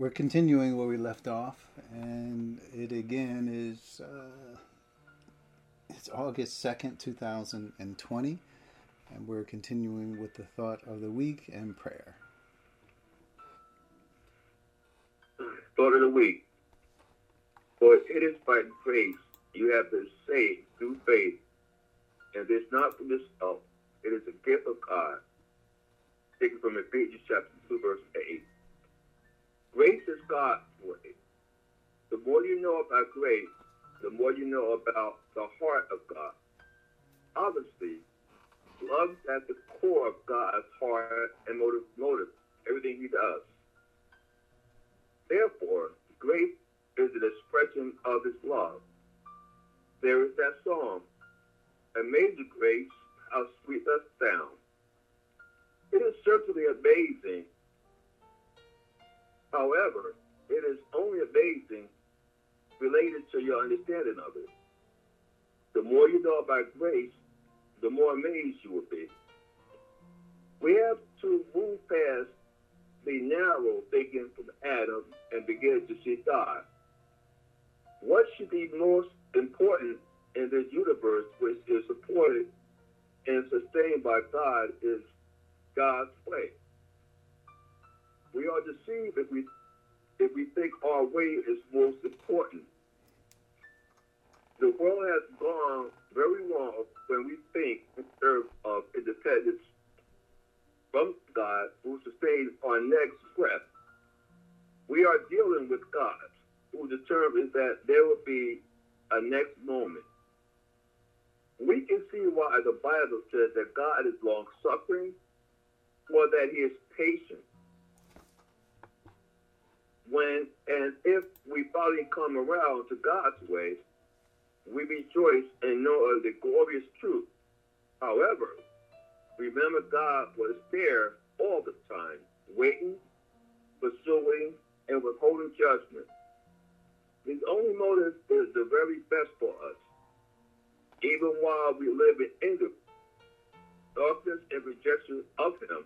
we're continuing where we left off, and it again is uh, it's August second, two thousand and twenty, and we're continuing with the thought of the week and prayer. Thought of the week. For it is by grace you have been saved through faith, and this not from yourself; it is a gift of God. Taken from Ephesians chapter two, verse eight. Grace is God's way. The more you know about grace, the more you know about the heart of God. Obviously, love is at the core of God's heart and motive, motive everything he does. Therefore, grace is an expression of his love. There is that song, Amazing Grace, how sweet the sound. It is certainly amazing However, it is only amazing related to your understanding of it. The more you know about grace, the more amazed you will be. We have to move past the narrow thinking from Adam and begin to see God. What should be most important in this universe, which is supported and sustained by God, is God's way. We are deceived if we if we think our way is most important. The world has gone very wrong when we think in terms of independence from God who sustains our next breath. We are dealing with God who determines that there will be a next moment. We can see why the Bible says that God is long suffering or that he is patient when and if we finally come around to God's way, we rejoice and know of the glorious truth. However, remember God was there all the time, waiting, pursuing, and withholding judgment. His only motive is the very best for us. Even while we live in darkness, and rejection of Him,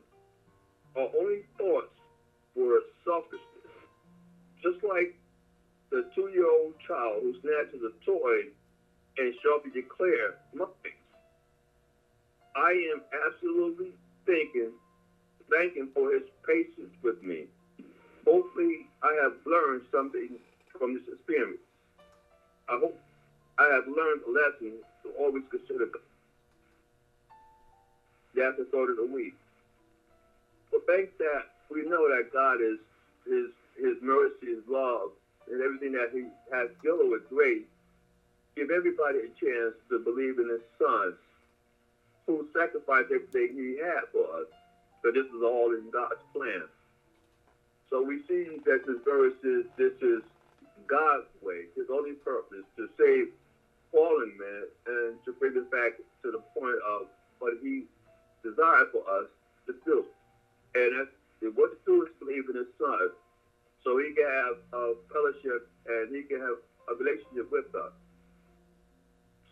our only thoughts were selfishness just like the two-year-old child who snatches a toy and sharply declares, "Mine." I am absolutely thinking, thanking for his patience with me. Hopefully, I have learned something from this experience. I hope I have learned a lesson to always consider God. That's the thought of the week. But thanks that we know that God is is his mercy, his love, and everything that he has given with grace, give everybody a chance to believe in his son, who sacrificed everything he had for us. So this is all in God's plan. So we see that this verse is this is God's way, his only purpose to save fallen men and to bring us back to the point of what he desired for us to do. And that's what do is believe in his son so he can have a fellowship and he can have a relationship with us.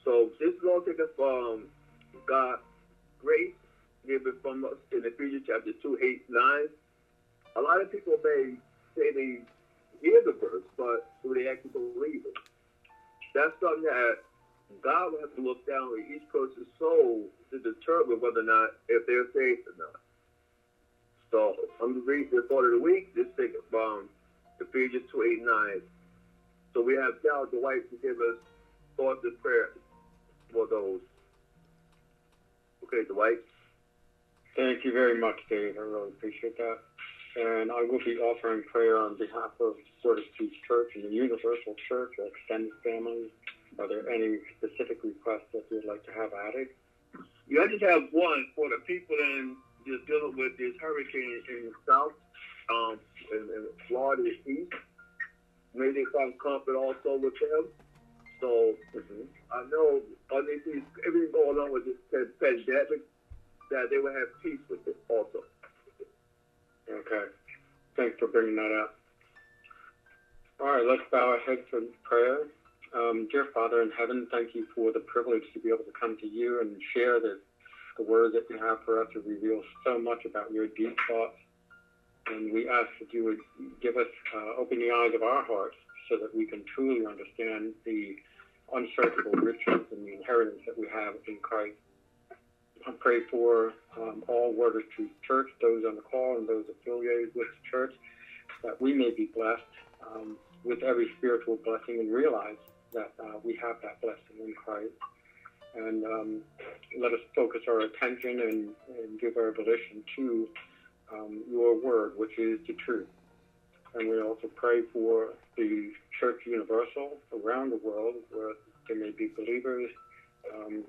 So this is all taken from God's grace given from us in Ephesians chapter 2, 8, 9. A lot of people may say they hear the verse, but do they actually believe it? That's something that God will have to look down on each person's soul to determine whether or not if they're saved or not. So I'm going to read thought of the week. This thing from Ephesians 2 8 9. So we have Cal Dwight to give us thoughts and prayers for those. Okay, Dwight. Thank you very much, Dave. I really appreciate that. And I will be offering prayer on behalf of Fortitude Church and the Universal Church, our extended family. Are there any specific requests that you'd like to have added? Yeah, I just have one for the people in just dealing with this hurricane in the south um, and, and Florida is east. Maybe they find comfort also with them. So mm-hmm. I know underneath these, everything going on with this pandemic, that they will have peace with it also. Okay. Thanks for bringing that up. All right, let's bow our heads for prayer. Um, dear Father in heaven, thank you for the privilege to be able to come to you and share the, the word that you have for us to reveal so much about your deep thoughts And we ask that you would give us, uh, open the eyes of our hearts so that we can truly understand the unsearchable riches and the inheritance that we have in Christ. I pray for um, all Word of Truth Church, those on the call and those affiliated with the church, that we may be blessed um, with every spiritual blessing and realize that uh, we have that blessing in Christ. And um, let us focus our attention and, and give our volition to um, your word, which is the truth. And we also pray for the Church Universal around the world, where there may be believers um,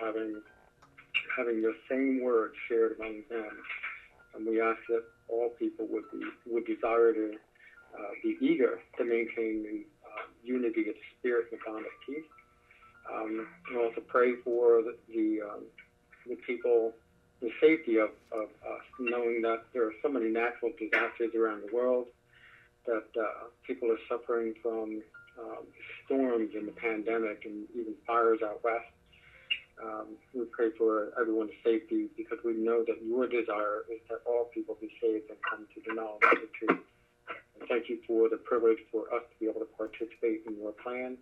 having having the same word shared among them. And we ask that all people would be would desire to uh, be eager to maintain the uh, unity of the spirit and the bond of peace. Um, we also pray for the the, um, the people, the safety of, of us, knowing that there are so many natural disasters around the world, that uh, people are suffering from um, storms and the pandemic and even fires out west. Um, we pray for everyone's safety because we know that your desire is that all people be saved and come to the knowledge of the truth. And thank you for the privilege for us to be able to participate in your plan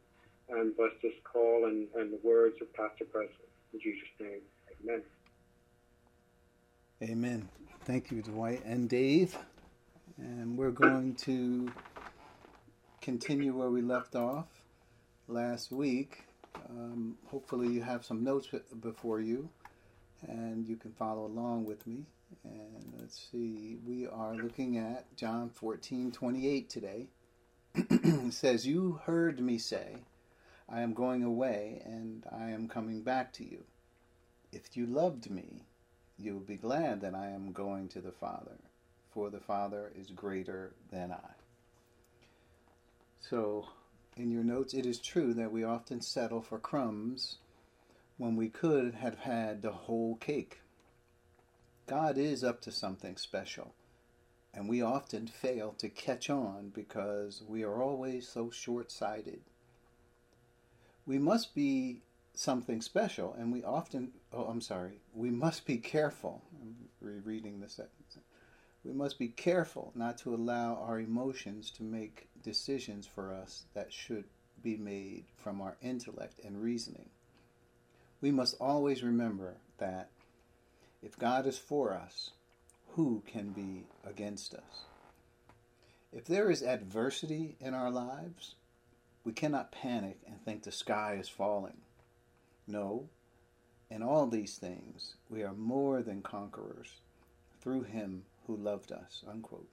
and bless this call and, and the words of Pastor Presley. In Jesus' name, amen. Amen. Thank you, Dwight and Dave. And we're going to continue where we left off last week. Um, hopefully, you have some notes before you and you can follow along with me. And let's see, we are looking at John 14 28 today. it says, You heard me say, I am going away and I am coming back to you. If you loved me, you will be glad that I am going to the Father, for the Father is greater than I. So, in your notes, it is true that we often settle for crumbs when we could have had the whole cake. God is up to something special, and we often fail to catch on because we are always so short sighted. We must be something special, and we often, oh, I'm sorry, we must be careful. I'm rereading the sentence. We must be careful not to allow our emotions to make decisions for us that should be made from our intellect and reasoning. We must always remember that if God is for us, who can be against us? If there is adversity in our lives, we cannot panic and think the sky is falling. No, in all these things, we are more than conquerors through him who loved us. Unquote.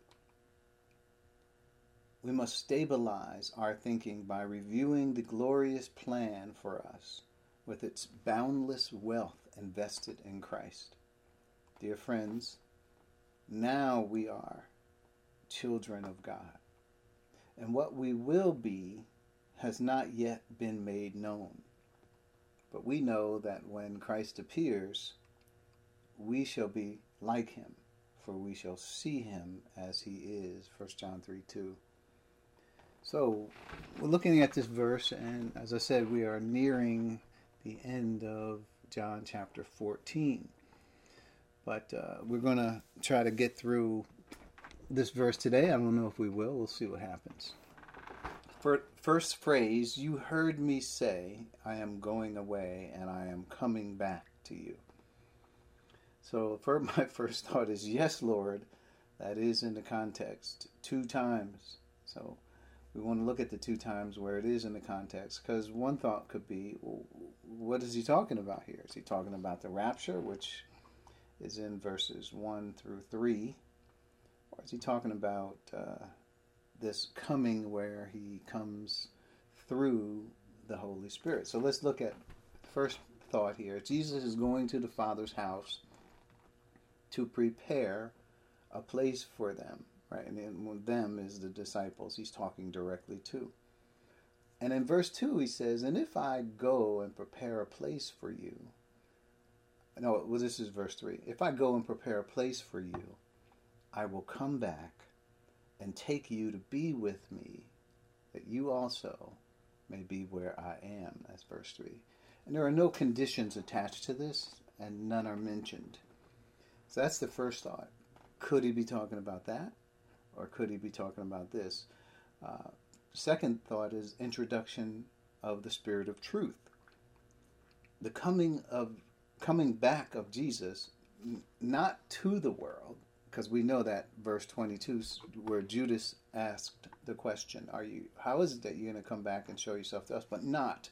We must stabilize our thinking by reviewing the glorious plan for us with its boundless wealth invested in Christ. Dear friends, now we are children of God. And what we will be has not yet been made known. But we know that when Christ appears, we shall be like him, for we shall see him as he is. 1 John 3 2. So, we're looking at this verse, and as I said, we are nearing the end of John chapter 14. But uh, we're going to try to get through this verse today. I don't know if we will. We'll see what happens. First phrase, you heard me say, I am going away and I am coming back to you. So, for my first thought is, yes, Lord, that is in the context two times. So, we want to look at the two times where it is in the context because one thought could be, well, what is he talking about here? Is he talking about the rapture, which is in verses 1 through 3? Or is he talking about uh, this coming where he comes through the Holy Spirit. So let's look at first thought here. Jesus is going to the Father's house to prepare a place for them, right? And them is the disciples he's talking directly to. And in verse 2 he says, "And if I go and prepare a place for you." No, well this is verse 3. "If I go and prepare a place for you, I will come back and take you to be with me, that you also may be where I am. That's verse 3. And there are no conditions attached to this, and none are mentioned. So that's the first thought. could he be talking about that? Or could he be talking about this? Uh, second thought is introduction of the Spirit of truth. The coming of coming back of Jesus, not to the world, because we know that verse 22 where Judas asked the question, "Are you? How is it that you're going to come back and show yourself to us, but not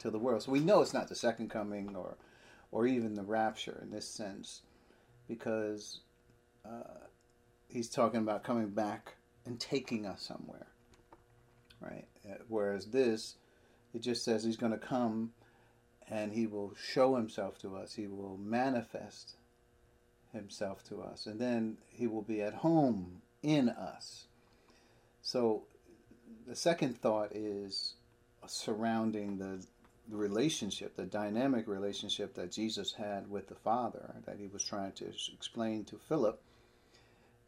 to the world?" So we know it's not the second coming or, or even the rapture in this sense, because uh, he's talking about coming back and taking us somewhere, right? Uh, whereas this, it just says he's going to come and he will show himself to us. He will manifest himself to us. And then he will be at home in us. So the second thought is surrounding the, the relationship, the dynamic relationship that Jesus had with the Father, that he was trying to explain to Philip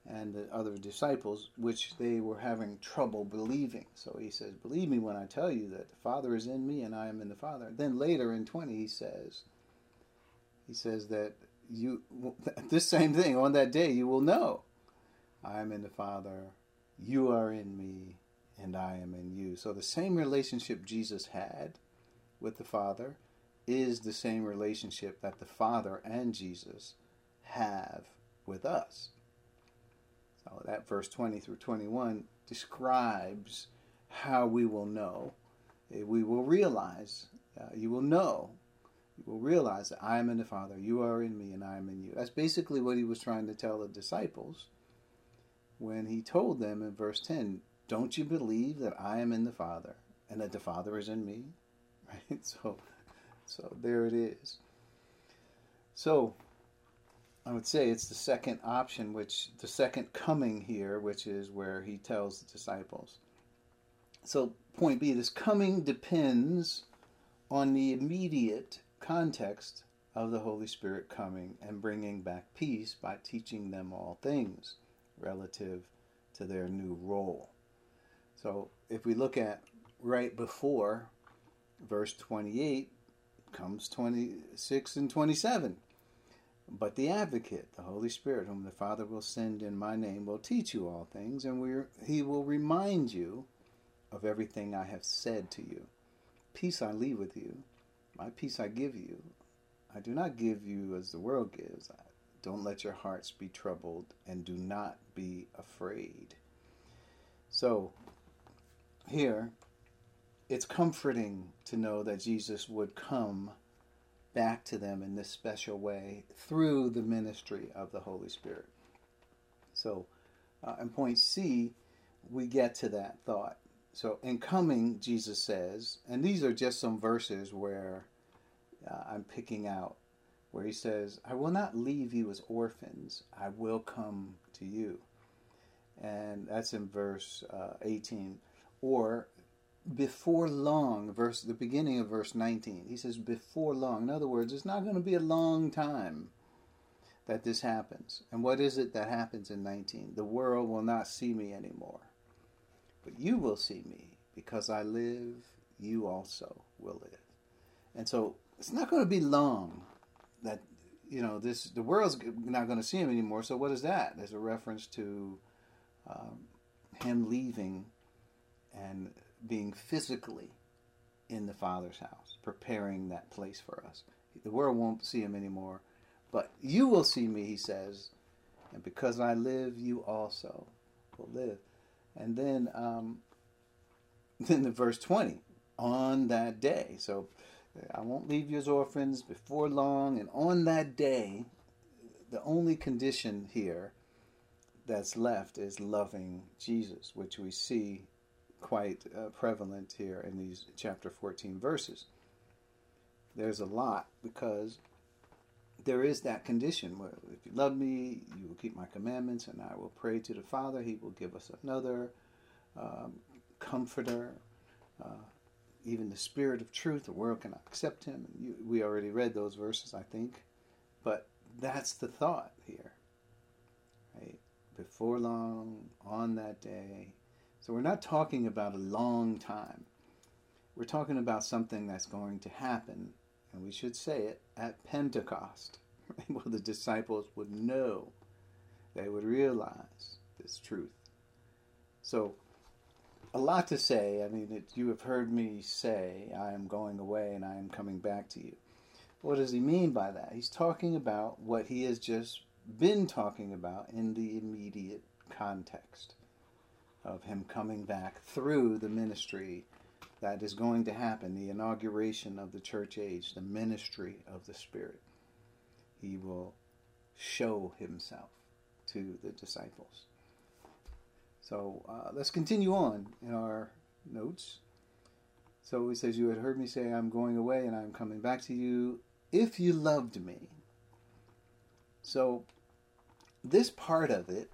and the other disciples, which they were having trouble believing. So he says, Believe me when I tell you that the Father is in me and I am in the Father. Then later in 20, he says, He says that you, this same thing, on that day you will know I am in the Father, you are in me, and I am in you. So the same relationship Jesus had with the Father is the same relationship that the Father and Jesus have with us. So that verse 20 through 21 describes how we will know. We will realize, uh, you will know, you will realize that I am in the Father, you are in me, and I am in you. That's basically what he was trying to tell the disciples when he told them in verse 10 Don't you believe that I am in the Father and that the Father is in me? Right? So, so there it is. So, I would say it's the second option, which the second coming here, which is where he tells the disciples. So, point B this coming depends on the immediate context of the Holy Spirit coming and bringing back peace by teaching them all things relative to their new role. So, if we look at right before verse 28, comes 26 and 27 but the advocate, the Holy Spirit, whom the Father will send in my name, will teach you all things, and he will remind you of everything I have said to you. Peace I leave with you, my peace I give you. I do not give you as the world gives. Don't let your hearts be troubled, and do not be afraid. So, here, it's comforting to know that Jesus would come back to them in this special way through the ministry of the Holy Spirit. So, uh, in point C, we get to that thought. So, in coming, Jesus says, and these are just some verses where uh, I'm picking out, where he says, I will not leave you as orphans, I will come to you. And that's in verse uh, 18. Or before long, verse the beginning of verse 19. He says before long. In other words, it's not going to be a long time that this happens. And what is it that happens in 19? The world will not see me anymore. But you will see me because I live, you also will live. And so it's not going to be long that you know this the world's not going to see him anymore. So what is that? There's a reference to um, him leaving and being physically in the Father's house, preparing that place for us. The world won't see him anymore, but you will see me, he says, and because I live, you also will live. And then, um, then the verse 20, on that day. So I won't leave you as orphans before long, and on that day, the only condition here that's left is loving Jesus, which we see quite uh, prevalent here in these chapter 14 verses. There's a lot because there is that condition where if you love me, you will keep my commandments, and I will pray to the Father. He will give us another um, comforter, uh, even the Spirit of truth. The world cannot accept him. You, we already read those verses, I think, but that's the thought here. Right? Before long, on that day, so we're not talking about a long time. We're talking about something that's going to happen, and we should say it at Pentecost, well, the disciples would know they would realize this truth. So, a lot to say. I mean, it, you have heard me say, I am going away and I am coming back to you. What does he mean by that? He's talking about what he has just been talking about in the immediate context of him coming back through the ministry that is going to happen, the inauguration of the church age, the ministry of the Spirit. He will show himself to the disciples. So uh, let's continue on in our notes. So he says, You had heard me say, I'm going away and I'm coming back to you if you loved me. So this part of it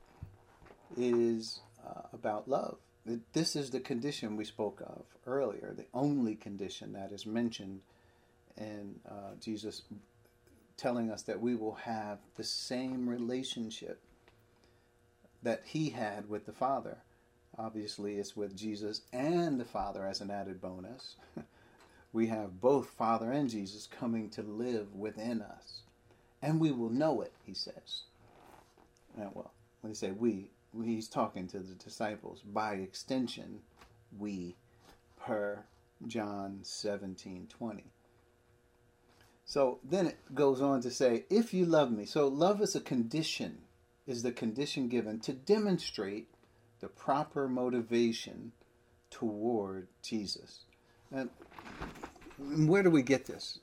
is uh, about love. This is the condition we spoke of earlier, the only condition that is mentioned in uh, Jesus telling us that we will have the same relationship that he had with the Father. Obviously, it's with Jesus and the Father as an added bonus. we have both Father and Jesus coming to live within us. And we will know it, he says. Well, when he say we, he's talking to the disciples. By extension, we, per John 17 20. So then it goes on to say, if you love me. So love is a condition, is the condition given to demonstrate the proper motivation toward Jesus. And where do we get this?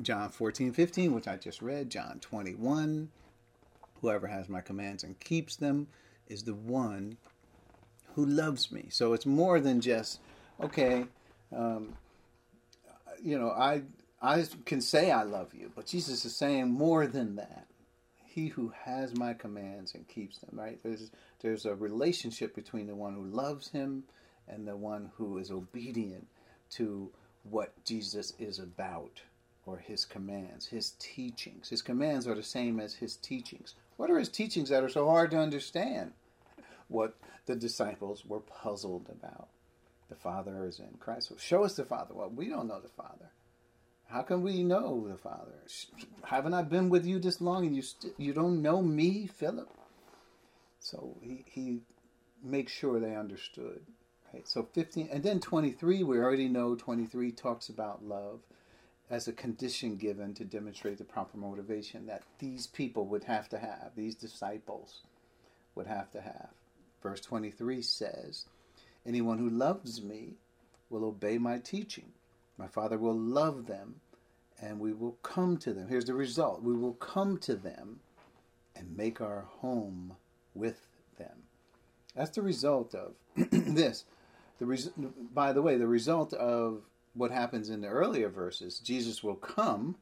John 14, 15, which I just read, John 21. Whoever has my commands and keeps them is the one who loves me. So it's more than just, okay, um, you know, I I can say I love you, but Jesus is saying more than that. He who has my commands and keeps them, right? There's there's a relationship between the one who loves him and the one who is obedient to what Jesus is about or his commands, his teachings. His commands are the same as his teachings. What are his teachings that are so hard to understand? What the disciples were puzzled about. The Father is in Christ. So show us the Father. Well, we don't know the Father. How can we know the Father? Haven't I been with you this long and you st- you don't know me, Philip? So he, he makes sure they understood. Right? So 15, and then 23, we already know 23 talks about love as a condition given to demonstrate the proper motivation that these people would have to have, these disciples would have to have. Verse 23 says, Anyone who loves me will obey my teaching. My Father will love them, and we will come to them. Here's the result we will come to them and make our home with them. That's the result of this. The res- by the way, the result of what happens in the earlier verses, Jesus will come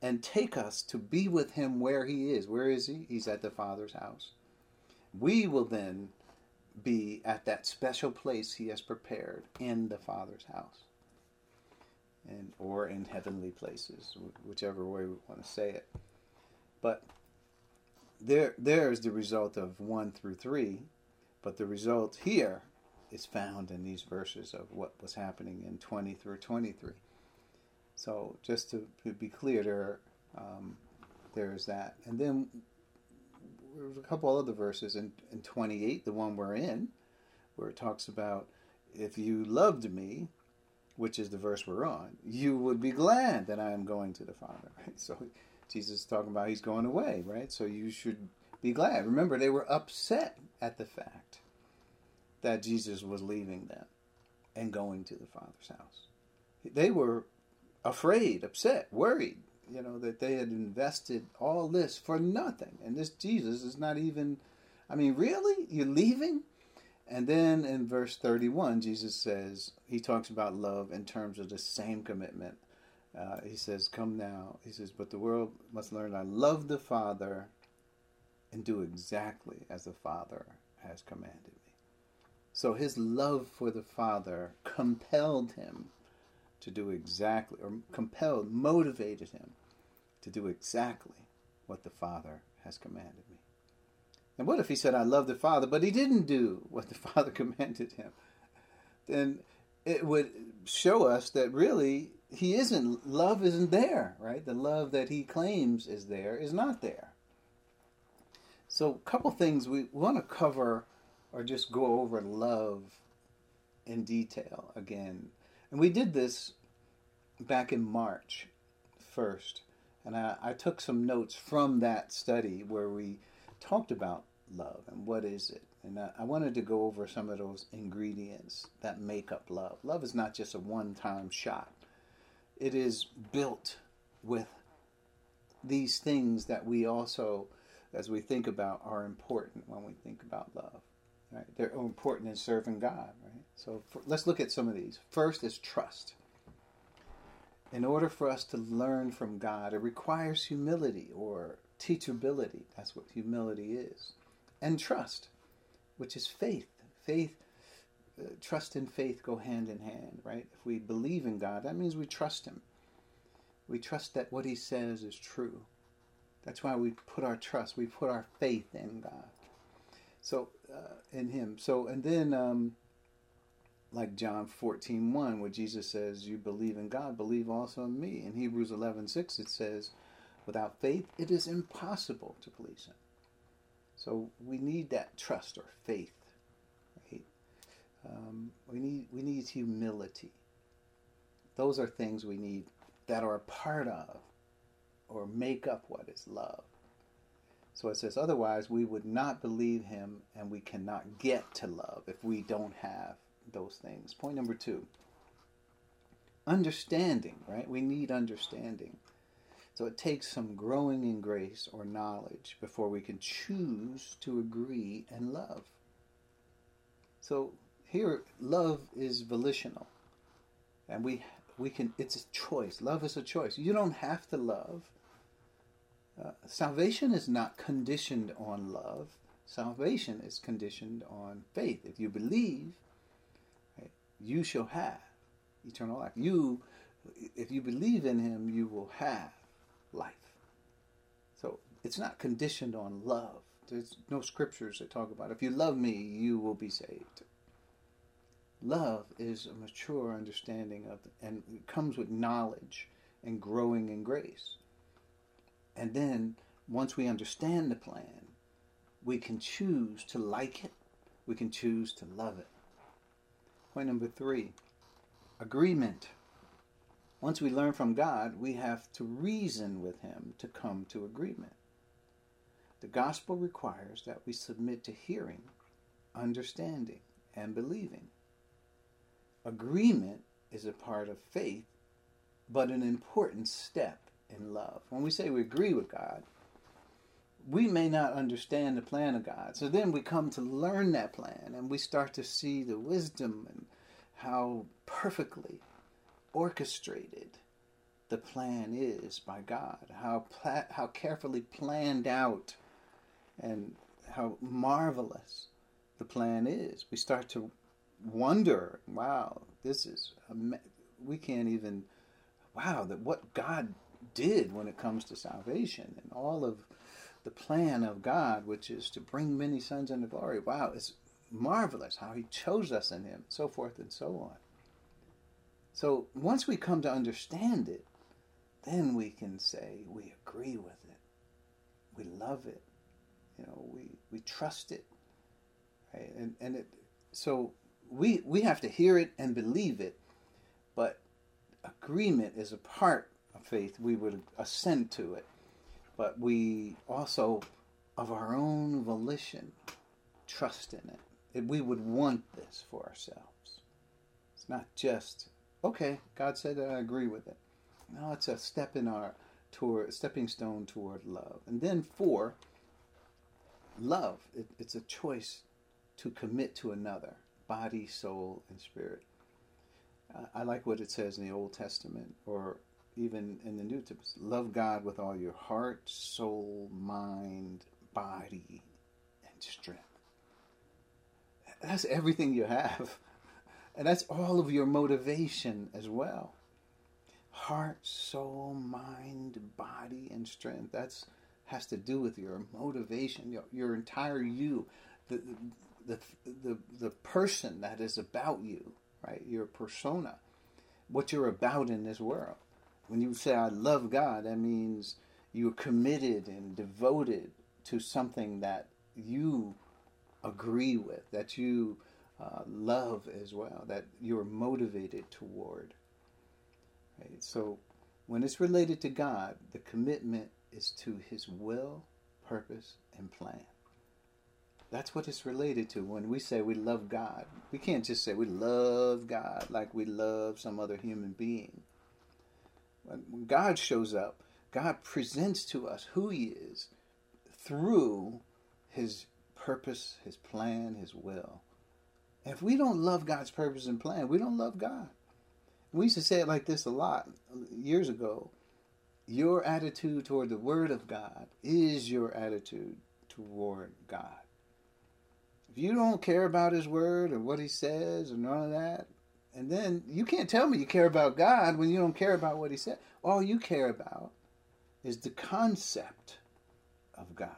and take us to be with him where he is. Where is he? He's at the Father's house. We will then be at that special place he has prepared in the Father's house and or in heavenly places, whichever way we want to say it. But there, there is the result of one through three, but the result here is found in these verses of what was happening in 20 through 23. So just to, be clear, there, um, there is that, and then there's a couple other verses in, in 28, the one we're in, where it talks about if you loved me, which is the verse we're on, you would be glad that I am going to the Father. Right? So Jesus is talking about he's going away, right? So you should be glad. Remember, they were upset at the fact that Jesus was leaving them and going to the Father's house. They were afraid, upset, worried, you know, that they had invested all this for nothing. And this Jesus is not even, I mean, really? You're leaving? And then in verse 31, Jesus says, he talks about love in terms of the same commitment. Uh, he says, Come now. He says, But the world must learn I love the Father and do exactly as the Father has commanded. So his love for the Father compelled him to do exactly, or compelled, motivated him to do exactly what the Father has commanded me. And what if he said, I love the Father, but he didn't do what the Father commanded him? Then it would show us that really he isn't, love isn't there, right? The love that he claims is there is not there. So, a couple things we want to cover or just go over love in detail again. And we did this back in March 1st. And I, I took some notes from that study where we talked about love and what is it. And I, I wanted to go over some of those ingredients that make up love. Love is not just a one time shot, it is built with these things that we also, as we think about, are important when we think about love. Right? They're important in serving God. Right? So for, let's look at some of these. First is trust. In order for us to learn from God, it requires humility or teachability. That's what humility is. And trust, which is faith. Faith, uh, trust and faith go hand in hand, right? If we believe in God, that means we trust Him. We trust that what He says is true. That's why we put our trust, we put our faith in God. So, uh, in Him. So, and then, um, like John 14, 1, where Jesus says, You believe in God, believe also in me. In Hebrews 11, 6, it says, Without faith, it is impossible to please Him. So we need that trust or faith, right? Um, we need we need humility. Those are things we need that are a part of or make up what is love. So it says, otherwise we would not believe him and we cannot get to love if we don't have those things. Point number two understanding, right? We need understanding. So it takes some growing in grace or knowledge before we can choose to agree and love. So here, love is volitional. And we we can it's a choice. Love is a choice. You don't have to love. Salvation is not conditioned on love. Salvation is conditioned on faith. If you believe, right, you shall have eternal life. You, if you believe in Him, you will have life. So it's not conditioned on love. There's no scriptures that talk about if you love me, you will be saved. Love is a mature understanding of, and comes with knowledge and growing in grace. And then once we understand the plan, we can choose to like it, we can choose to love it. Point number three agreement. Once we learn from God, we have to reason with Him to come to agreement. The gospel requires that we submit to hearing, understanding, and believing. Agreement is a part of faith, but an important step in love. When we say we agree with God, we may not understand the plan of God. So then we come to learn that plan and we start to see the wisdom and how perfectly orchestrated the plan is by God, how pla- how carefully planned out, and how marvelous the plan is. We start to wonder, wow, this is we can't even wow that what God did when it comes to salvation and all of the plan of God, which is to bring many sons into glory. Wow, it's marvelous how He chose us in Him, so forth and so on. So once we come to understand it, then we can say we agree with it. We love it. You know, we, we trust it. Right? And and it so we we have to hear it and believe it, but agreement is a part faith. We would assent to it. But we also of our own volition trust in it. We would want this for ourselves. It's not just okay, God said that I agree with it. No, it's a step in our toward stepping stone toward love. And then four, love. It, it's a choice to commit to another, body, soul, and spirit. Uh, I like what it says in the Old Testament, or even in the New Testament. Love God with all your heart, soul, mind, body, and strength. That's everything you have. And that's all of your motivation as well. Heart, soul, mind, body, and strength. That's has to do with your motivation, your, your entire you, the, the, the, the person that is about you, right? Your persona, what you're about in this world. When you say, I love God, that means you're committed and devoted to something that you agree with, that you uh, love as well, that you're motivated toward. Right? So when it's related to God, the commitment is to His will, purpose, and plan. That's what it's related to. When we say we love God, we can't just say we love God like we love some other human being. When God shows up, God presents to us who He is through His purpose, His plan, His will. And if we don't love God's purpose and plan, we don't love God. We used to say it like this a lot years ago. Your attitude toward the Word of God is your attitude toward God. If you don't care about His Word or what He says or none of that, and then you can't tell me you care about God when you don't care about what He said. All you care about is the concept of God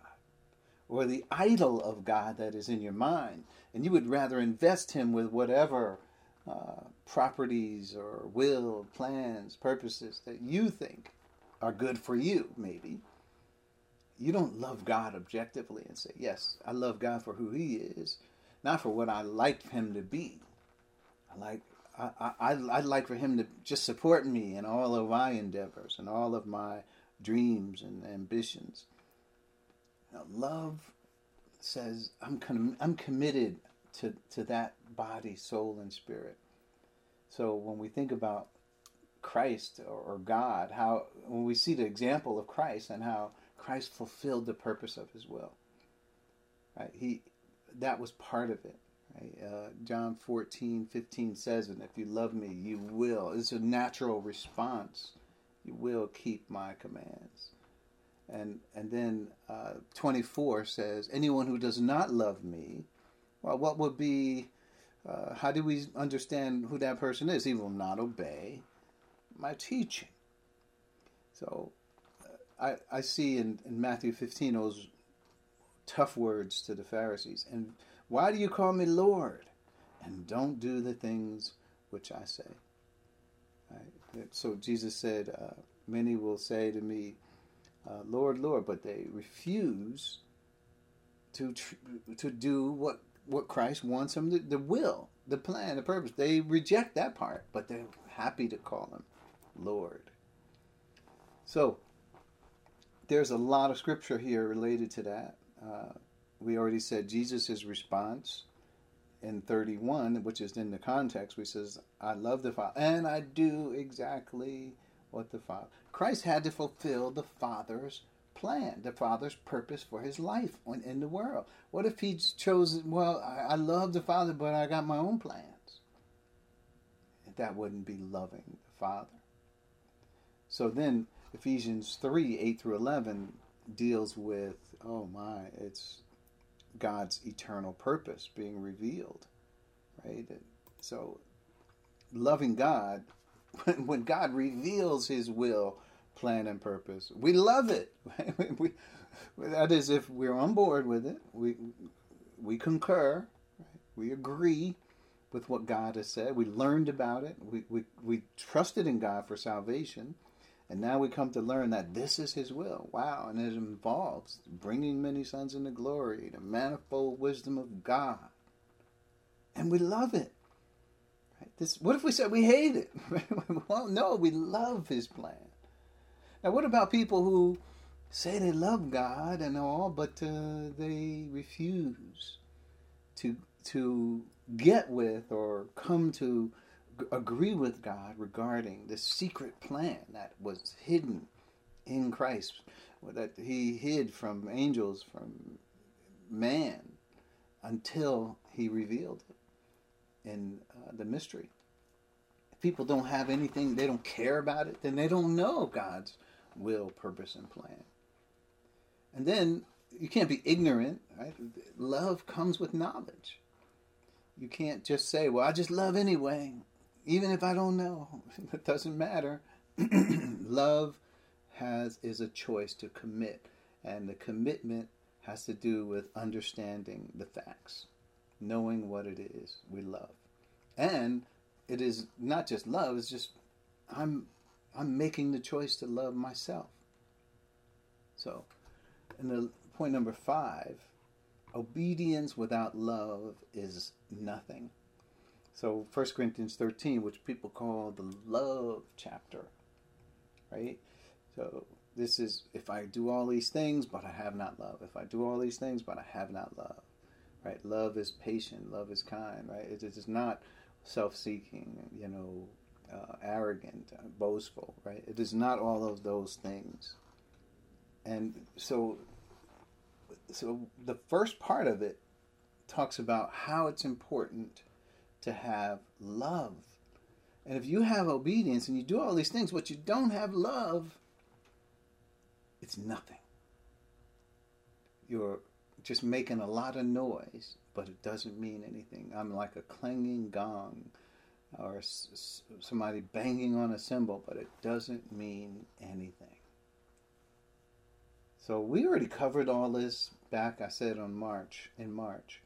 or the idol of God that is in your mind. And you would rather invest Him with whatever uh, properties or will, plans, purposes that you think are good for you, maybe. You don't love God objectively and say, Yes, I love God for who He is, not for what I like Him to be. I like I, I, I'd like for him to just support me in all of my endeavors and all of my dreams and ambitions. Now, love says, I'm, com- I'm committed to, to that body, soul, and spirit. So when we think about Christ or, or God, how when we see the example of Christ and how Christ fulfilled the purpose of His will, right? He that was part of it. Uh, John 14, 15 says, and if you love me, you will. It's a natural response. You will keep my commands. And, and then uh, 24 says, anyone who does not love me, well, what would be, uh, how do we understand who that person is? He will not obey my teaching. So uh, I, I see in, in Matthew 15 those tough words to the Pharisees. And why do you call me Lord? And don't do the things which I say. Right? So Jesus said, uh, Many will say to me, uh, Lord, Lord, but they refuse to tr- to do what what Christ wants them to, the will, the plan, the purpose. They reject that part, but they're happy to call him Lord. So there's a lot of scripture here related to that. Uh, we already said Jesus' response in 31, which is in the context, we says, I love the Father, and I do exactly what the Father. Christ had to fulfill the Father's plan, the Father's purpose for his life in the world. What if he chose, well, I, I love the Father, but I got my own plans? That wouldn't be loving the Father. So then Ephesians 3 8 through 11 deals with, oh my, it's God's eternal purpose being revealed, right? So, loving God, when, God reveals His will, plan, and purpose, we love it. We, that is, if we're on board with it, we we concur, right? we agree with what God has said. We learned about it. We, we we trusted in God for salvation. And now we come to learn that this is His will. Wow. And it involves bringing many sons into glory, the manifold wisdom of God. And we love it. Right? This, what if we said we hate it? well, no, we love His plan. Now, what about people who say they love God and all, but uh, they refuse to, to get with or come to agree with God regarding the secret plan that was hidden in Christ, that He hid from angels, from man, until He revealed it in uh, the mystery. If people don't have anything, they don't care about it, then they don't know God's will, purpose, and plan. And then you can't be ignorant, right? Love comes with knowledge. You can't just say, well, I just love anyway even if I don't know, it doesn't matter. Love has is a choice to commit, and the commitment has to do with understanding the facts, knowing what it is we love, and it is not just love; it's just I'm I'm making the choice to love myself. So, in the point number five obedience without love is nothing. So 1 Corinthians 13, which people call the love chapter, right? So this is if I do all these things, but I have not love. If I do all these things, but I have not love, right? Love is patient. Love is kind, right? It is not self-seeking, you know, uh, arrogant, uh, boastful, right? It is not all of those things. And so, so the first part of it talks about how it's important to have love. And if you have obedience and you do all these things, but you don't have love, it's nothing. You're just making a lot of noise, but it doesn't mean anything. I'm like a clanging gong or somebody banging on a cymbal, but it doesn't mean anything. So we already covered all this back, I said, on March, in March.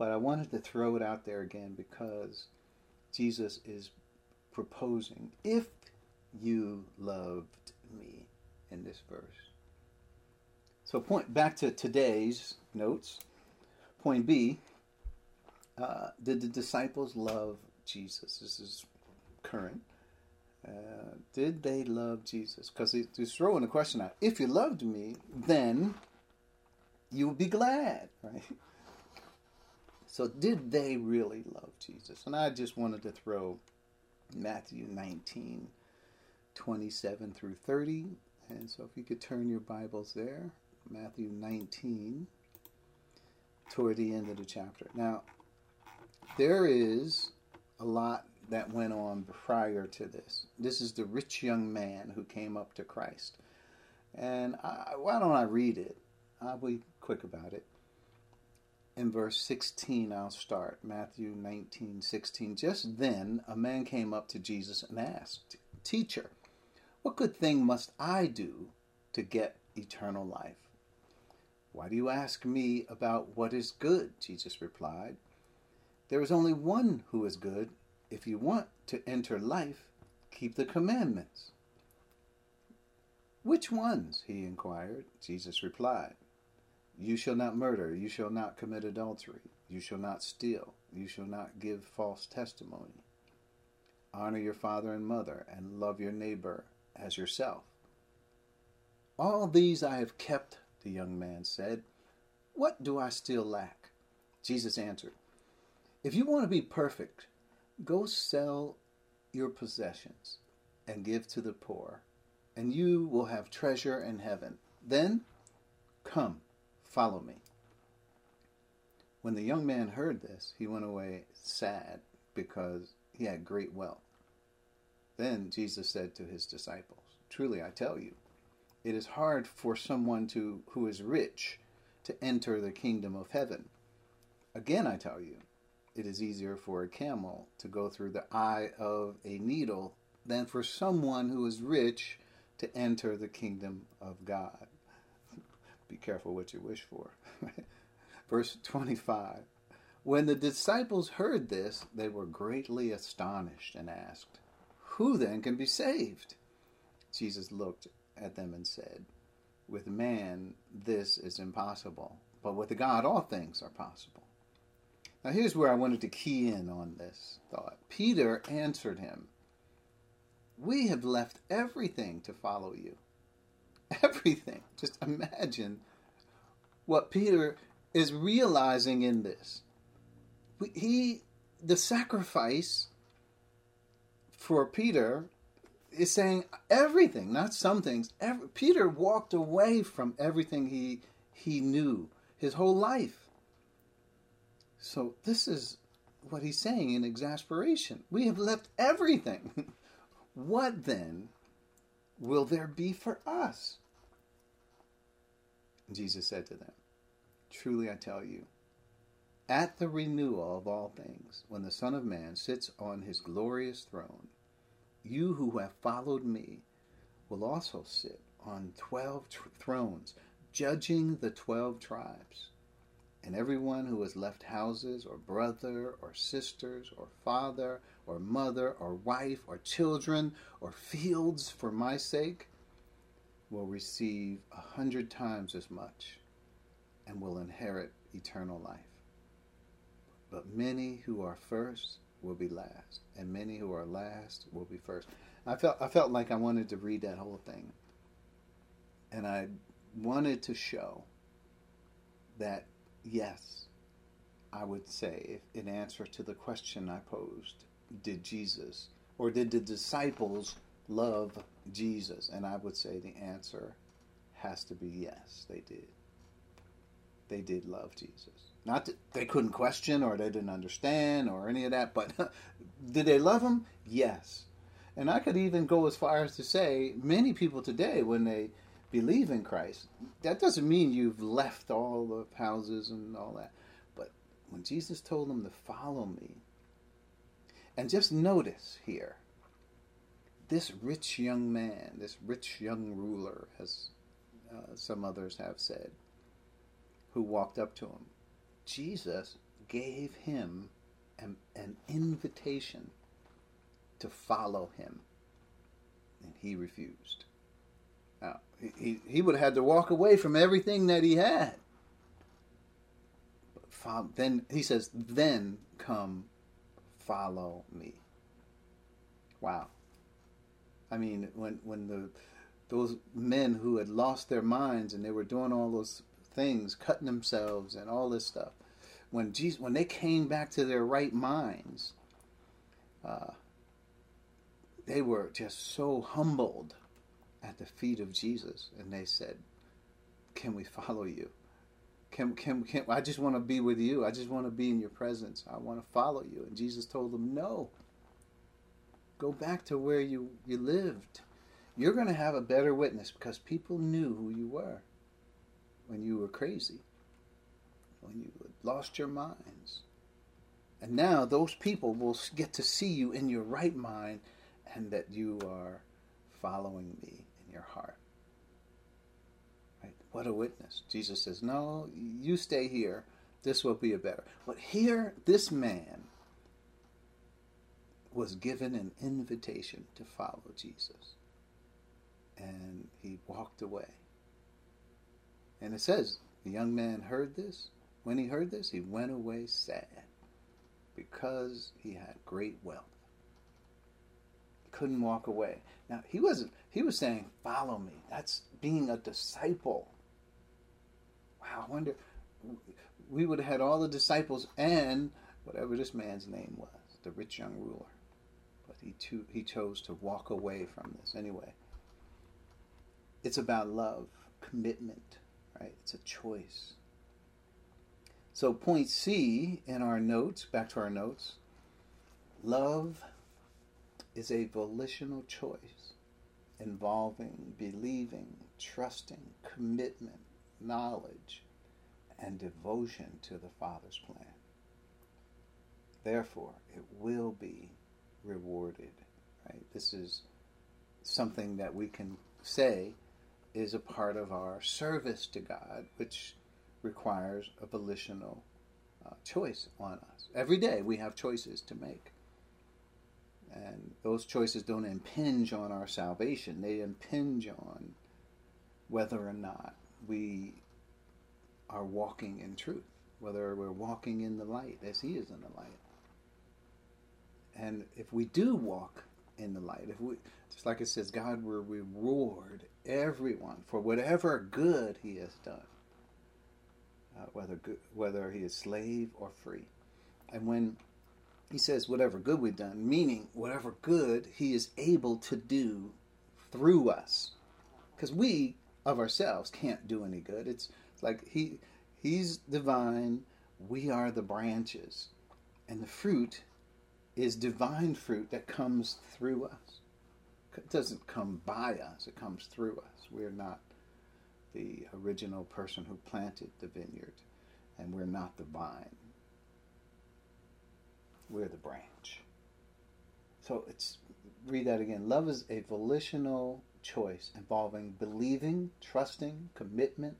But I wanted to throw it out there again because Jesus is proposing, if you loved me, in this verse. So point back to today's notes. Point B, uh, did the disciples love Jesus? This is current. Uh, did they love Jesus? Because he's throwing the question out. If you loved me, then you would be glad, right? So, did they really love Jesus? And I just wanted to throw Matthew 19, 27 through 30. And so, if you could turn your Bibles there, Matthew 19, toward the end of the chapter. Now, there is a lot that went on prior to this. This is the rich young man who came up to Christ. And I, why don't I read it? I'll be quick about it in verse 16 I'll start. Matthew 19, 16. Just then a man came up to Jesus and asked, Teacher, what good thing must I do to get eternal life? Why do you ask me about what is good? Jesus replied. There is only one who is good. If you want to enter life, keep the commandments. Which ones? he inquired. Jesus replied. You shall not murder. You shall not commit adultery. You shall not steal. You shall not give false testimony. Honor your father and mother, and love your neighbor as yourself. All these I have kept, the young man said. What do I still lack? Jesus answered, If you want to be perfect, go sell your possessions and give to the poor, and you will have treasure in heaven. Then come Follow me. When the young man heard this, he went away sad because he had great wealth. Then Jesus said to his disciples, Truly I tell you, it is hard for someone to, who is rich to enter the kingdom of heaven. Again I tell you, it is easier for a camel to go through the eye of a needle than for someone who is rich to enter the kingdom of God. Be careful what you wish for. Verse 25 When the disciples heard this, they were greatly astonished and asked, Who then can be saved? Jesus looked at them and said, With man this is impossible, but with God all things are possible. Now here's where I wanted to key in on this thought. Peter answered him, We have left everything to follow you. Everything. Just imagine what Peter is realizing in this. He, the sacrifice for Peter is saying everything, not some things. Every, Peter walked away from everything he he knew his whole life. So this is what he's saying in exasperation. We have left everything. what then will there be for us? Jesus said to them, Truly I tell you, at the renewal of all things, when the Son of Man sits on his glorious throne, you who have followed me will also sit on twelve tr- thrones, judging the twelve tribes. And everyone who has left houses, or brother, or sisters, or father, or mother, or wife, or children, or fields for my sake will receive a hundred times as much and will inherit eternal life. But many who are first will be last, and many who are last will be first. I felt I felt like I wanted to read that whole thing, and I wanted to show that yes, I would say, in answer to the question I posed, did Jesus or did the disciples love Jesus? And I would say the answer has to be yes, they did. They did love Jesus. Not that they couldn't question or they didn't understand or any of that, but did they love him? Yes. And I could even go as far as to say many people today, when they believe in Christ, that doesn't mean you've left all the houses and all that. But when Jesus told them to follow me, and just notice here, this rich young man, this rich young ruler, as uh, some others have said, who walked up to him, Jesus gave him an, an invitation to follow him, and he refused. Now, he, he would have had to walk away from everything that he had. But then he says, then come follow me. Wow. I mean, when when the those men who had lost their minds and they were doing all those things, cutting themselves and all this stuff, when Jesus, when they came back to their right minds, uh, they were just so humbled at the feet of Jesus, and they said, "Can we follow you? Can can can? I just want to be with you. I just want to be in your presence. I want to follow you." And Jesus told them, "No. Go back to where you you lived. You're going to have a better witness because people knew who you were when you were crazy, when you lost your minds." And now those people will get to see you in your right mind and that you are following me in your heart. What a witness. Jesus says, No, you stay here. This will be a better. But here, this man was given an invitation to follow Jesus. And he walked away. And it says, the young man heard this. When he heard this, he went away sad because he had great wealth. He couldn't walk away. Now, he wasn't, he was saying, Follow me. That's being a disciple. Wow, I wonder, we would have had all the disciples and whatever this man's name was, the rich young ruler. But he, too, he chose to walk away from this anyway. It's about love, commitment, right? It's a choice. So, point C in our notes, back to our notes love is a volitional choice involving believing, trusting, commitment, knowledge, and devotion to the Father's plan. Therefore, it will be rewarded. Right? This is something that we can say is a part of our service to God, which requires a volitional uh, choice on us. Every day we have choices to make. And those choices don't impinge on our salvation, they impinge on whether or not we are walking in truth, whether we're walking in the light as He is in the light. And if we do walk in the light, if we, just like it says, God will reward everyone for whatever good He has done, uh, whether good, whether He is slave or free. And when he says, whatever good we've done, meaning whatever good he is able to do through us. Because we of ourselves can't do any good. It's like he he's divine, we are the branches. And the fruit is divine fruit that comes through us. It doesn't come by us, it comes through us. We're not the original person who planted the vineyard, and we're not the vine we're the branch. So it's read that again. Love is a volitional choice involving believing, trusting, commitment,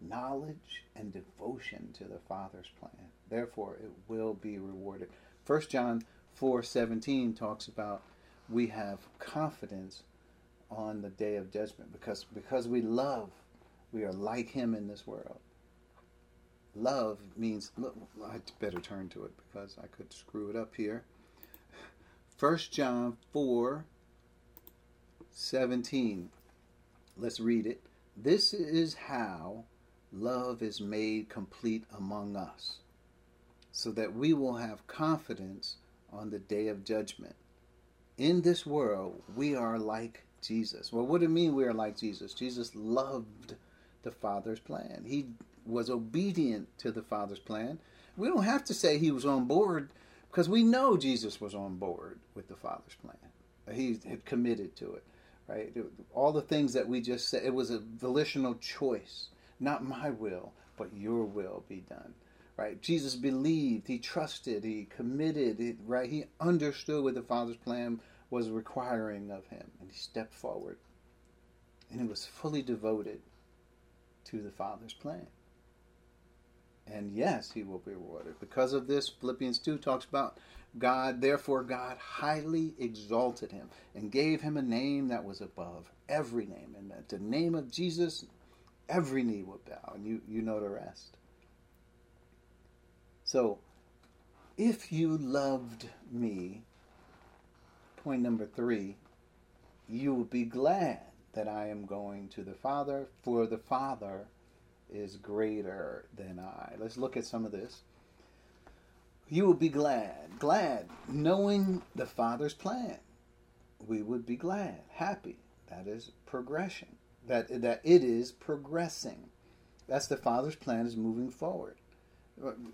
knowledge, and devotion to the Father's plan. Therefore, it will be rewarded. 1 John 4:17 talks about we have confidence on the day of judgment because because we love, we are like him in this world. love means. I better turn to it because I could screw it up here. 1 John 4 17. Let's read it. This is how love is made complete among us, so that we will have confidence on the day of judgment. In this world, we are like Jesus. Well, what do you mean we are like Jesus? Jesus loved the Father's plan. He was obedient to the Father's plan. We don't have to say he was on board because we know Jesus was on board with the Father's plan. He had committed to it, right? All the things that we just said, it was a volitional choice. Not my will, but your will be done. Right? Jesus believed, he trusted, he committed, right? He understood what the Father's plan was requiring of him, and he stepped forward. And he was fully devoted to the Father's plan. And yes, he will be rewarded. Because of this, Philippians 2 talks about God, therefore, God highly exalted him and gave him a name that was above every name. And at the name of Jesus, every knee will bow. And you, you know the rest. So, if you loved me, point number three, you will be glad that I am going to the Father, for the Father is greater than I. Let's look at some of this. You will be glad, glad, knowing the Father's plan. We would be glad, happy. That is progression. That that it is progressing. That's the Father's plan is moving forward.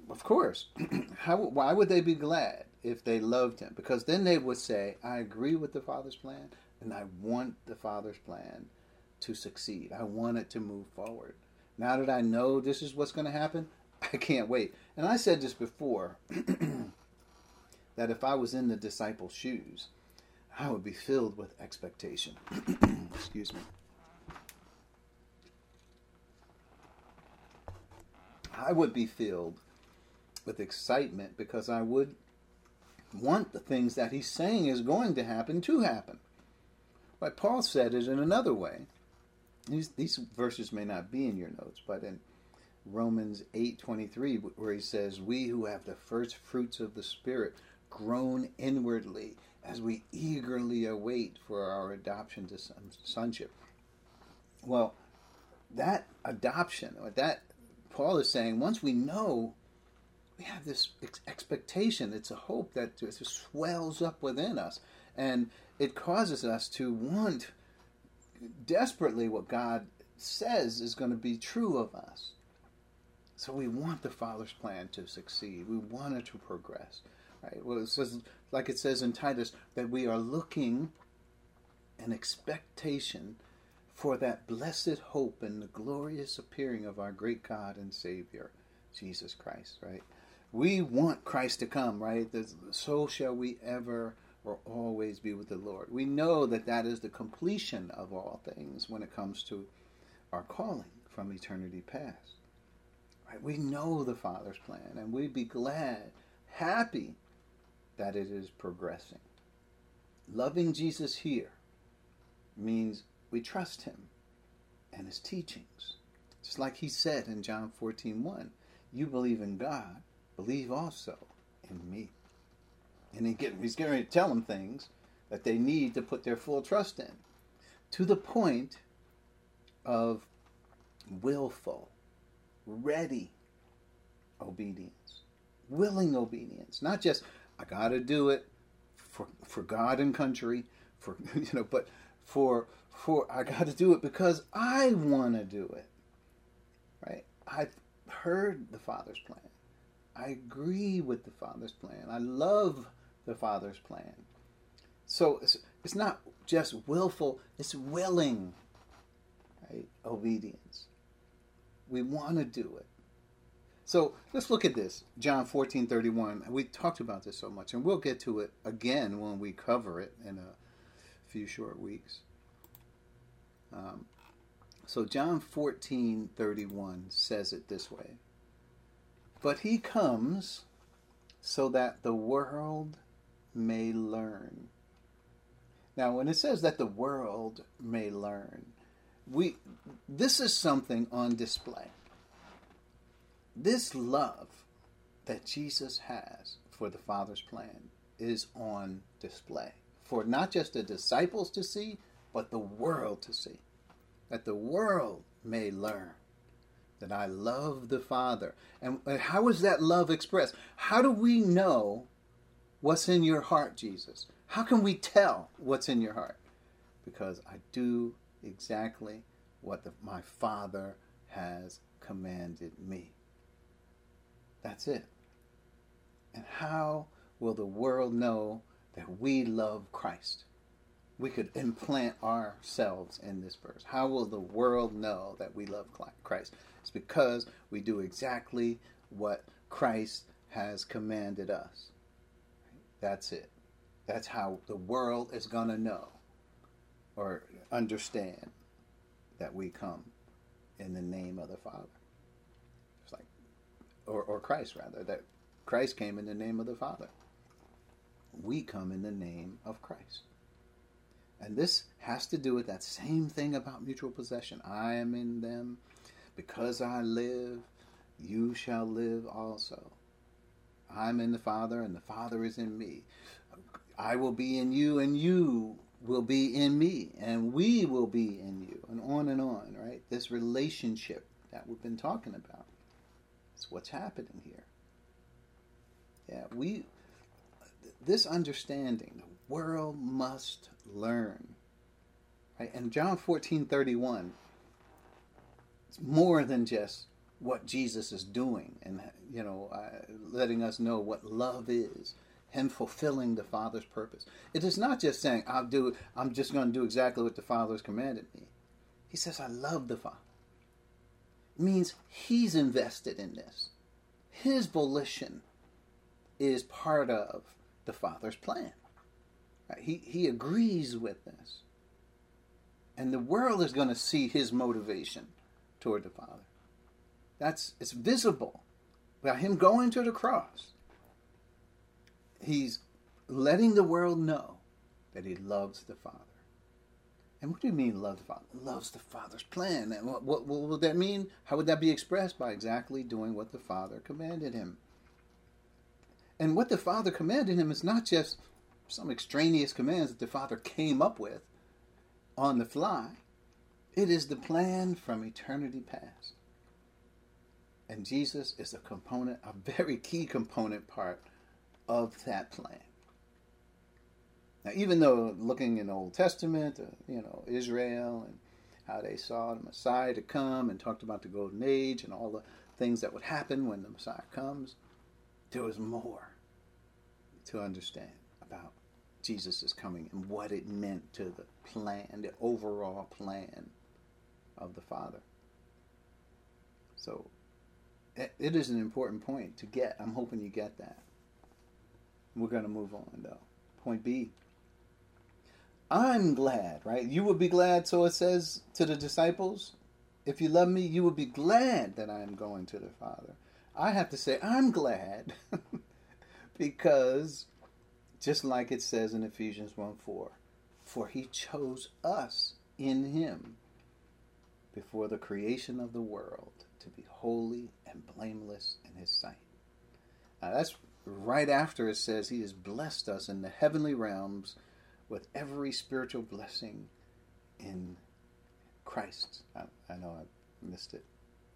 Of course. How why would they be glad if they loved him? Because then they would say, I agree with the Father's plan and I want the Father's plan to succeed. I want it to move forward. Now that I know this is what's going to happen, I can't wait. And I said this before that if I was in the disciples' shoes, I would be filled with expectation. Excuse me. I would be filled with excitement because I would want the things that he's saying is going to happen to happen. But Paul said it in another way. These, these verses may not be in your notes, but in Romans 8:23 where he says, "We who have the first fruits of the spirit groan inwardly as we eagerly await for our adoption to sonship." Well, that adoption, or that Paul is saying, once we know, we have this expectation. It's a hope that just swells up within us, and it causes us to want desperately what God says is going to be true of us. So we want the Father's plan to succeed. We want it to progress. Right? Well, it says, like it says in Titus, that we are looking an expectation for that blessed hope and the glorious appearing of our great God and Savior, Jesus Christ, right? We want Christ to come, right? So shall we ever or always be with the Lord. We know that that is the completion of all things when it comes to our calling from eternity past. We know the Father's plan, and we'd be glad, happy that it is progressing. Loving Jesus here means we trust him and his teachings. Just like he said in John 14 1, you believe in God, believe also in me. And he's going to tell them things that they need to put their full trust in to the point of willful, ready obedience, willing obedience. Not just, I got to do it for, for God and country, for, you know, but for for I got to do it because I want to do it. Right? I've heard the Father's plan. I agree with the Father's plan. I love the Father's plan. So it's, it's not just willful, it's willing right? obedience. We want to do it. So let's look at this. John 14 31. We talked about this so much, and we'll get to it again when we cover it in a few short weeks. Um, so John 14 31 says it this way But he comes so that the world may learn. Now, when it says that the world may learn, we this is something on display. this love that Jesus has for the Father's plan is on display for not just the disciples to see, but the world to see. That the world may learn that I love the Father. And how is that love expressed? How do we know what's in your heart, Jesus? How can we tell what's in your heart? Because I do exactly what the, my Father has commanded me. That's it. And how will the world know that we love Christ? We could implant ourselves in this verse. How will the world know that we love Christ? It's because we do exactly what Christ has commanded us. That's it. That's how the world is going to know or understand that we come in the name of the Father. It's like, or, or Christ rather, that Christ came in the name of the Father. We come in the name of Christ. And this has to do with that same thing about mutual possession. I am in them. Because I live, you shall live also. I'm in the Father, and the Father is in me. I will be in you, and you will be in me, and we will be in you, and on and on, right? This relationship that we've been talking about. It's what's happening here. Yeah, we this understanding, the world must learn. Right? And John 14 31, it's more than just what Jesus is doing and you know uh, letting us know what love is him fulfilling the father's purpose. It is not just saying i'll do i'm just going to do exactly what the father has commanded me. He says i love the father. It means he's invested in this. His volition is part of the father's plan. He, he agrees with this. And the world is going to see his motivation toward the father. That's it's visible by him going to the cross. He's letting the world know that he loves the Father. And what do you mean love the Father? Loves the Father's plan. And what, what, what would that mean? How would that be expressed? By exactly doing what the Father commanded him. And what the Father commanded him is not just some extraneous commands that the Father came up with on the fly. It is the plan from eternity past. And Jesus is a component, a very key component part of that plan. Now, even though looking in the Old Testament, uh, you know, Israel and how they saw the Messiah to come and talked about the golden age and all the things that would happen when the Messiah comes, there was more to understand about Jesus' coming and what it meant to the plan, the overall plan of the Father. So it is an important point to get. I'm hoping you get that. We're going to move on, though. Point B. I'm glad, right? You would be glad, so it says to the disciples, if you love me, you would be glad that I am going to the Father. I have to say, I'm glad because just like it says in Ephesians 1 4, for he chose us in him before the creation of the world to be holy and blameless in his sight. Now that's right after it says he has blessed us in the heavenly realms with every spiritual blessing in Christ. I, I know I missed it,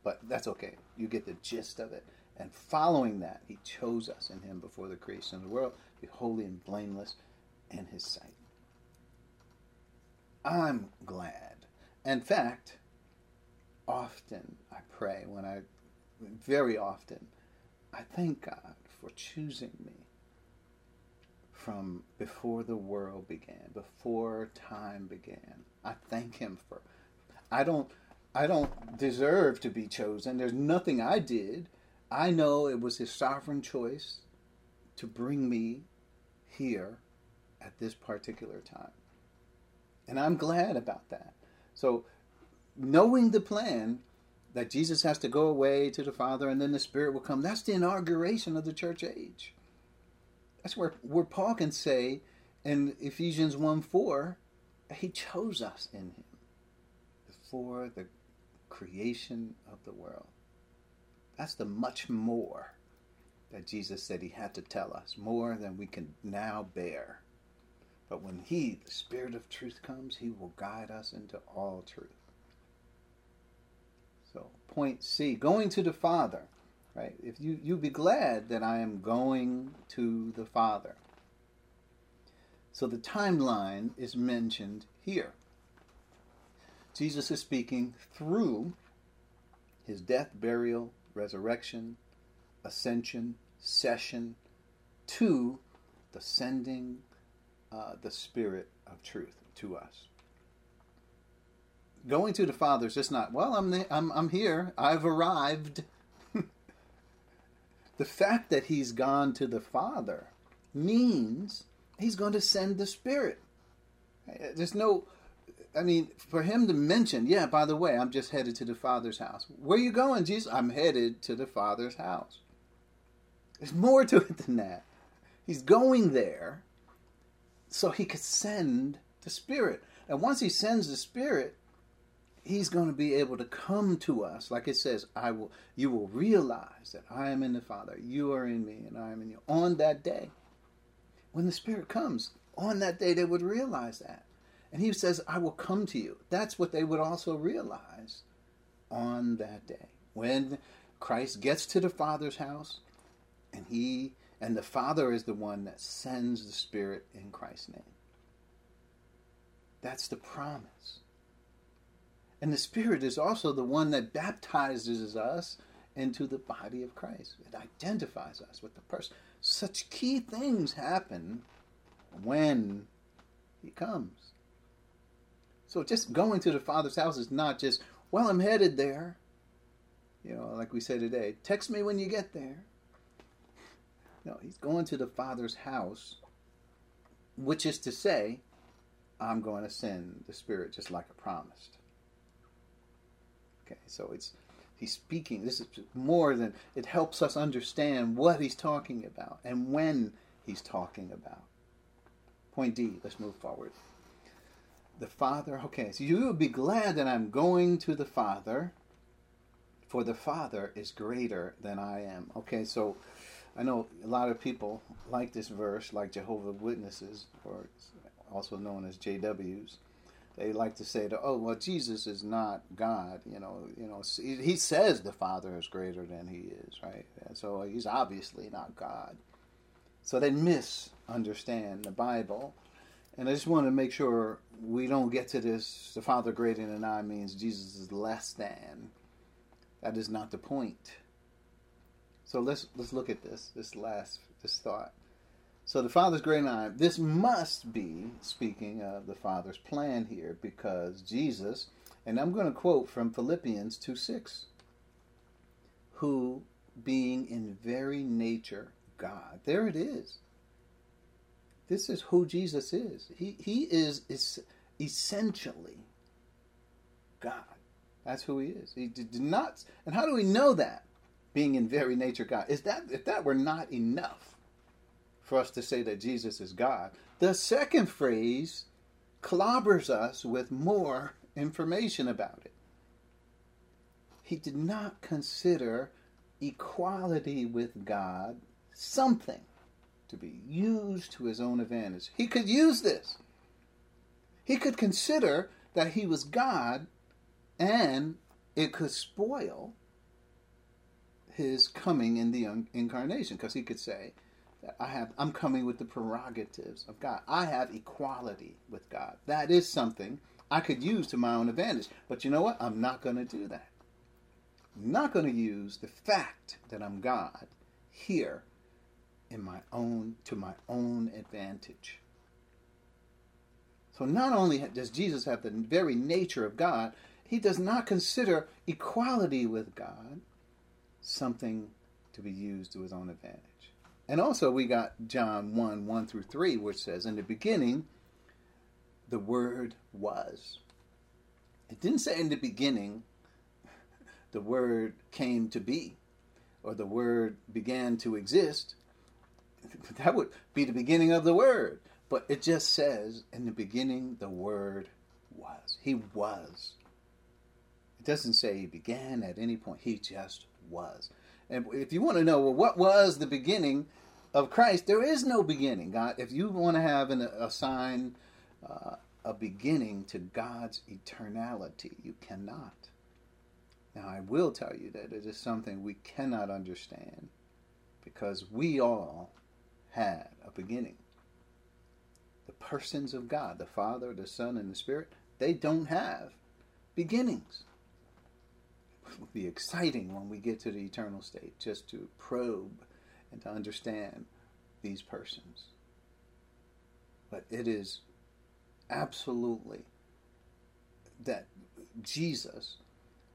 but that's okay. You get the gist of it. And following that, he chose us in him before the creation of the world, to be holy and blameless in his sight. I'm glad. In fact, often I pray, when I, very often, I thank God for choosing me from before the world began, before time began. I thank Him for. I don't. I don't deserve to be chosen. There's nothing I did. I know it was His sovereign choice to bring me here at this particular time. And I'm glad about that. So knowing the plan that Jesus has to go away to the Father and then the Spirit will come, that's the inauguration of the church age. That's where, where Paul can say in Ephesians 1 4, he chose us in him before the creation of the world. That's the much more that Jesus said he had to tell us, more than we can now bear. But when he, the Spirit of truth, comes, he will guide us into all truth. Point C, going to the Father. Right? If you you be glad that I am going to the Father. So the timeline is mentioned here. Jesus is speaking through his death, burial, resurrection, ascension, session to the sending uh, the Spirit of truth to us. Going to the Father is just not, well, I'm, the, I'm, I'm here, I've arrived. the fact that he's gone to the Father means he's going to send the Spirit. Eh, there's no, I mean, for him to mention, yeah, by the way, I'm just headed to the Father's house. Where you going, Jesus? I'm headed to the Father's house. There's more to it than that. He's going there so he could send the Spirit. And once he sends the Spirit, he's going to be able to come to us. Like it says, I will you will realize that I am in the Father, you are in me, and I am in you. On that day. When the Spirit comes, on that day they would realize that. And he says, I will come to you. That's what they would also realize on that day. When Christ gets to the Father's house, and he and the Father is the one that sends the Spirit in Christ's name. That's the promise. And the Spirit is also the one that baptizes us into the body of Christ. It identifies us with the person. Such key things happen when He comes. So just going to the Father's house is not just, well, I'm headed there. You know, like we say today, text me when you get there. No, he's going to the Father's house, which is to say, I'm going to send the Spirit just like I promised. Okay, so it's he's speaking. This is more than it helps us understand what he's talking about and when he's talking about. Point D, let's move forward. The Father, okay, so you would be glad that I'm going to the Father, for the Father is greater than I am. Okay, so I know a lot of people like this verse, like Jehovah Witnesses, or also known as JWs. They like to say that, oh, well, Jesus is not God. You know, you know, he says the Father is greater than he is, right? And so uh, he's obviously not God. So they misunderstand the Bible. And I just want to make sure we don't get to this the Father greater than I means Jesus is less than. That is not the point. So let's let's look at this this last this thought. So the Father's great eye. This must be speaking of the Father's plan here, because Jesus, and I'm going to quote from Philippians two six. Who, being in very nature God, there it is. This is who Jesus is. He he is, is essentially God. That's who he is. He did not. And how do we know that? being in very nature God. Is that if that were not enough for us to say that Jesus is God, the second phrase clobbers us with more information about it. He did not consider equality with God something to be used to his own advantage. He could use this. He could consider that he was God and it could spoil his coming in the incarnation because he could say that I have I'm coming with the prerogatives of God. I have equality with God. That is something I could use to my own advantage. But you know what? I'm not going to do that. I'm not going to use the fact that I'm God here in my own to my own advantage. So not only does Jesus have the very nature of God, he does not consider equality with God something to be used to his own advantage. And also, we got John 1 1 through 3, which says, In the beginning, the Word was. It didn't say in the beginning, the Word came to be, or the Word began to exist. That would be the beginning of the Word. But it just says, In the beginning, the Word was. He was. It doesn't say he began at any point, he just was. And if you want to know, well, what was the beginning of Christ? There is no beginning. God, if you want to have an, a sign, uh, a beginning to God's eternality, you cannot. Now, I will tell you that it is something we cannot understand because we all had a beginning. The persons of God, the Father, the Son, and the Spirit, they don't have beginnings. Be exciting when we get to the eternal state just to probe and to understand these persons. But it is absolutely that Jesus,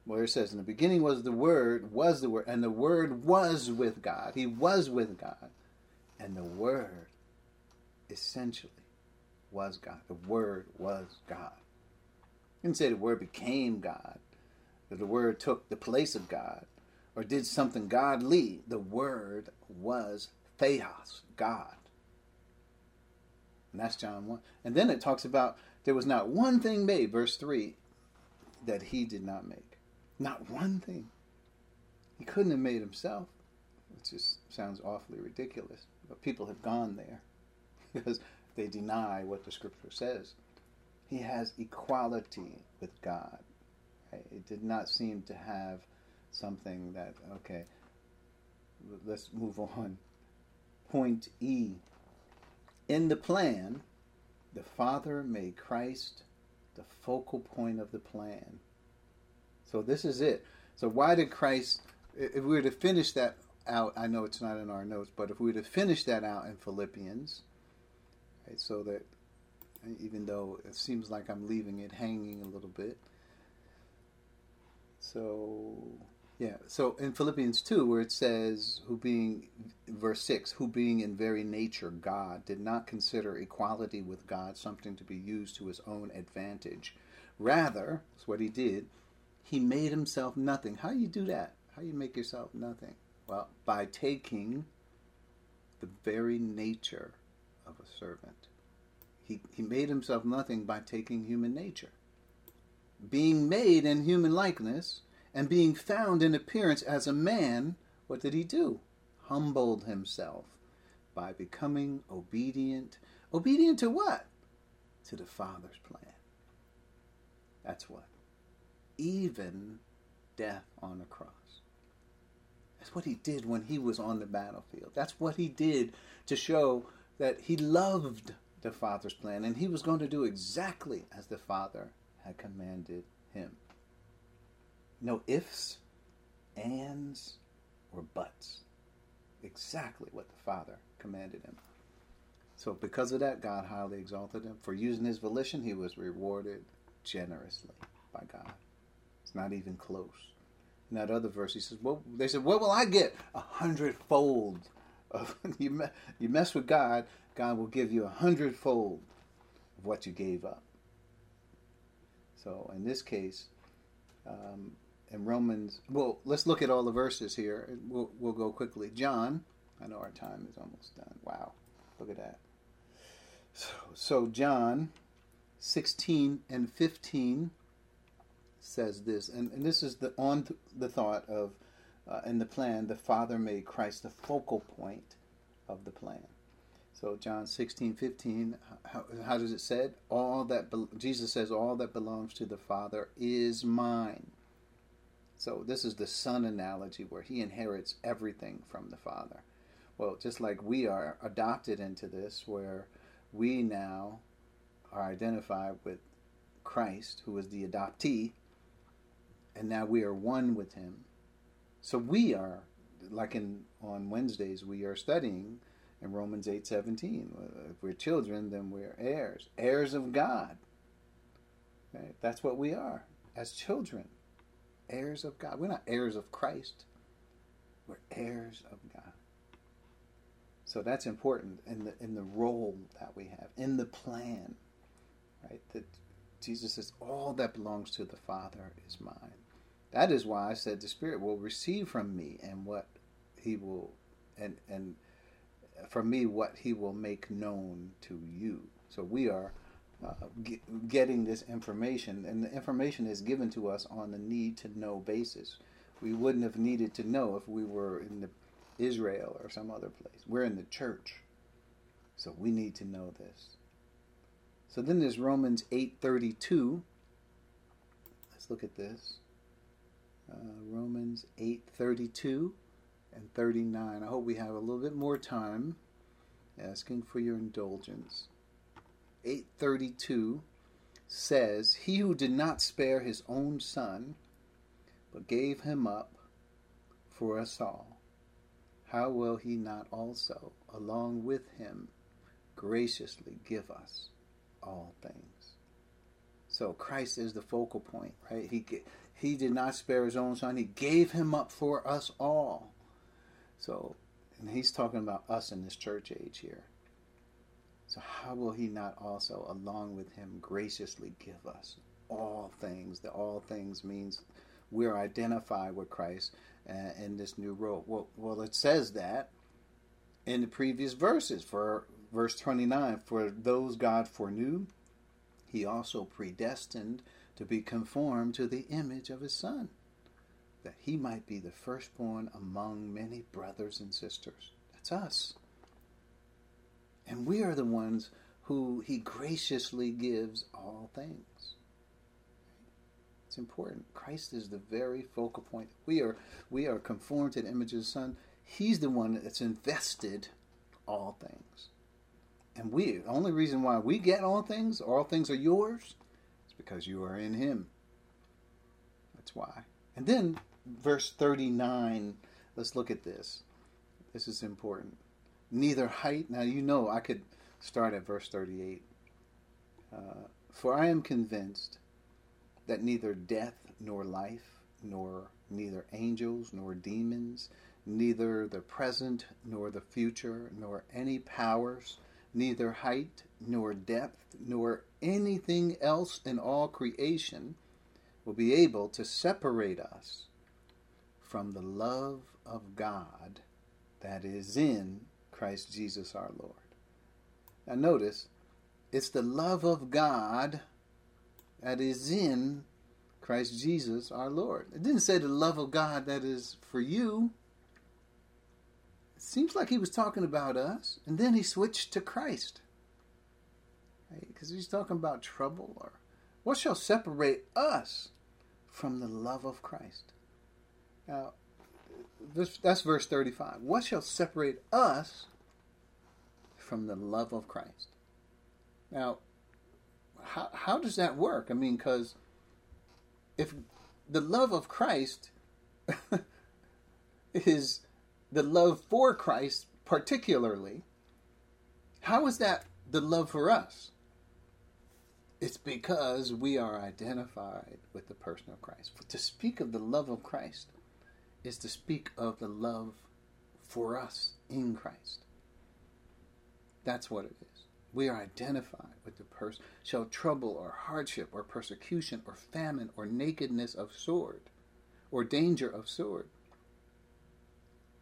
where it says, in the beginning was the Word, was the Word, and the Word was with God. He was with God. And the Word essentially was God. The Word was God. You can say the Word became God, that the Word took the place of God, or did something godly. The Word was Theos, God. And that's John 1. And then it talks about there was not one thing made, verse 3, that he did not make. Not one thing. He couldn't have made himself, which just sounds awfully ridiculous. But people have gone there because they deny what the scripture says. He has equality with God. It did not seem to have something that, okay, let's move on. Point E. In the plan, the Father made Christ the focal point of the plan. So this is it. So why did Christ, if we were to finish that out, I know it's not in our notes, but if we were to finish that out in Philippians, right, so that even though it seems like I'm leaving it hanging a little bit. So yeah. So in Philippians 2, where it says, who being, verse 6, who being in very nature God, did not consider equality with God something to be used to his own advantage. Rather, that's what he did, he made himself nothing. How do you do that? How do you make yourself nothing? Well, by taking the very nature of a servant. He, he made himself nothing by taking human nature. Being made in human likeness, and being found in appearance as a man, what did he do? Humbled himself by becoming obedient. Obedient to what? To the Father's plan. That's what. Even death on the cross. That's what he did when he was on the battlefield. That's what he did to show that he loved the Father's plan and he was going to do exactly as the Father had commanded him no ifs, ands, or buts. Exactly what the Father commanded him. So, because of that, God highly exalted him. For using his volition, he was rewarded generously by God. It's not even close. In that other verse, he says, "Well, they said, what will I get? A hundredfold. Of you, me, you mess with God, God will give you a hundredfold of what you gave up." So, in this case, um, in Romans. Well, let's look at all the verses here. We'll, we'll go quickly. John, I know our time is almost done. Wow, look at that. So, so John 16 and 15 says this, and, and this is the on the thought of uh, in the plan, the Father made Christ the focal point of the plan. So John 16, 15, how, how does it said? All that be- Jesus says, all that belongs to the Father is mine. So this is the son analogy where he inherits everything from the father. Well, just like we are adopted into this, where we now are identified with Christ, who is the adoptee, and now we are one with him. So we are, like in on Wednesdays, we are studying in Romans eight seventeen. If we're children, then we're heirs, heirs of God. Right? That's what we are as children heirs of God. We're not heirs of Christ. We're heirs of God. So that's important in the in the role that we have in the plan, right? That Jesus says all that belongs to the Father is mine. That is why I said the Spirit will receive from me and what He will and and from me what He will make known to you. So we are uh, getting this information, and the information is given to us on the need to know basis. we wouldn't have needed to know if we were in the Israel or some other place. We're in the church. So we need to know this. So then there's Romans 8:32. Let's look at this. Uh, Romans 8:32 and 39. I hope we have a little bit more time asking for your indulgence. 832 says, He who did not spare his own son, but gave him up for us all, how will he not also, along with him, graciously give us all things? So Christ is the focal point, right? He he did not spare his own son; he gave him up for us all. So, and he's talking about us in this church age here. So, how will he not also, along with him, graciously give us all things? The all things means we're identified with Christ uh, in this new role. Well, well, it says that in the previous verses. For verse 29, for those God foreknew, he also predestined to be conformed to the image of his Son, that he might be the firstborn among many brothers and sisters. That's us. And we are the ones who he graciously gives all things. It's important. Christ is the very focal point. We are we are conformed to the image of the Son. He's the one that's invested all things. And we the only reason why we get all things, all things are yours, is because you are in him. That's why. And then verse 39, let's look at this. This is important neither height. Now, you know, I could start at verse 38. Uh, For I am convinced that neither death nor life, nor neither angels nor demons, neither the present nor the future, nor any powers, neither height nor depth, nor anything else in all creation will be able to separate us from the love of God that is in Christ Jesus our Lord. Now, notice, it's the love of God that is in Christ Jesus our Lord. It didn't say the love of God that is for you. It seems like he was talking about us, and then he switched to Christ. Because right? he's talking about trouble or what shall separate us from the love of Christ? Now, this, that's verse 35. What shall separate us from the love of Christ. Now, how, how does that work? I mean, because if the love of Christ is the love for Christ, particularly, how is that the love for us? It's because we are identified with the person of Christ. To speak of the love of Christ is to speak of the love for us in Christ. That's what it is. We are identified with the person. Shall trouble or hardship or persecution or famine or nakedness of sword or danger of sword.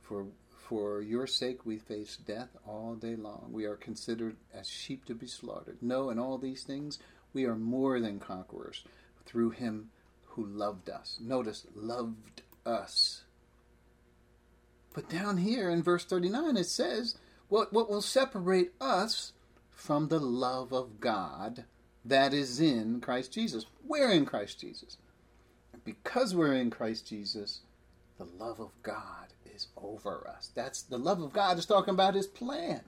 For, for your sake we face death all day long. We are considered as sheep to be slaughtered. No, in all these things we are more than conquerors through him who loved us. Notice, loved us. But down here in verse 39 it says, what, what will separate us from the love of God that is in Christ Jesus? We're in Christ Jesus. And because we're in Christ Jesus, the love of God is over us. That's the love of God is talking about his plan.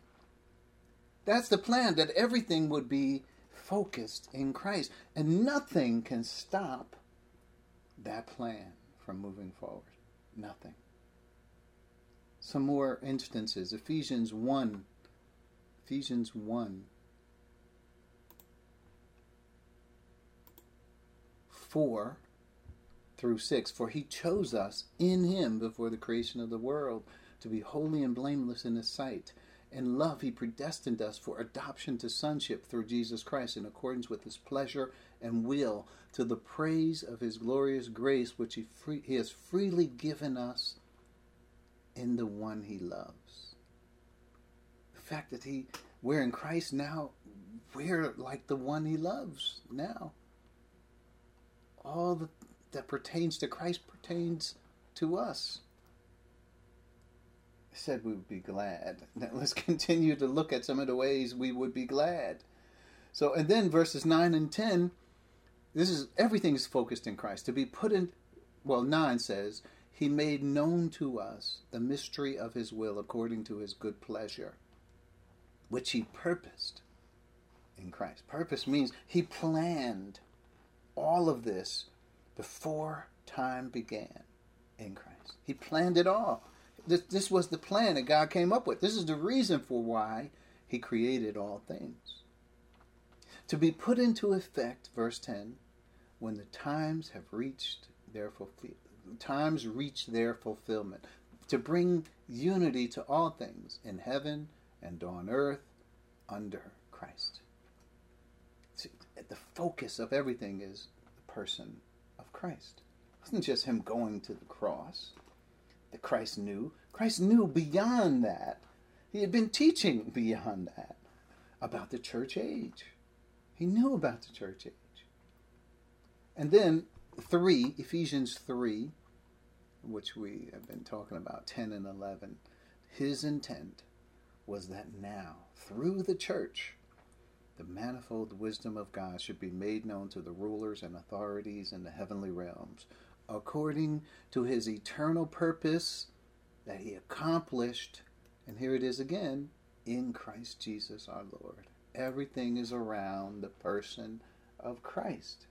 That's the plan that everything would be focused in Christ. And nothing can stop that plan from moving forward. Nothing some more instances. Ephesians 1. Ephesians 1. 4 through 6. For he chose us in him before the creation of the world to be holy and blameless in his sight. In love, he predestined us for adoption to sonship through Jesus Christ in accordance with his pleasure and will, to the praise of his glorious grace, which he, free, he has freely given us in the one he loves. The fact that he we're in Christ now, we're like the one he loves now. All that, that pertains to Christ pertains to us. I said we would be glad. Now let's continue to look at some of the ways we would be glad. So, and then verses 9 and 10, this is everything is focused in Christ. To be put in, well, 9 says, He made known to us the mystery of His will according to His good pleasure, which He purposed in Christ. Purpose means He planned all of this before time began in Christ. He planned it all. This, this was the plan that God came up with. This is the reason for why He created all things. To be put into effect, verse 10, when the times have reached their fulfillment. Times reach their fulfillment. To bring unity to all things in heaven and on earth under Christ. See, the focus of everything is the person of Christ. It wasn't just him going to the cross that Christ knew. Christ knew beyond that. He had been teaching beyond that about the church age. He knew about the church age. And then 3, Ephesians 3, which we have been talking about, 10 and 11, his intent was that now, through the church, the manifold wisdom of God should be made known to the rulers and authorities in the heavenly realms, according to his eternal purpose that he accomplished, and here it is again, in Christ Jesus our Lord. Everything is around the person of Christ.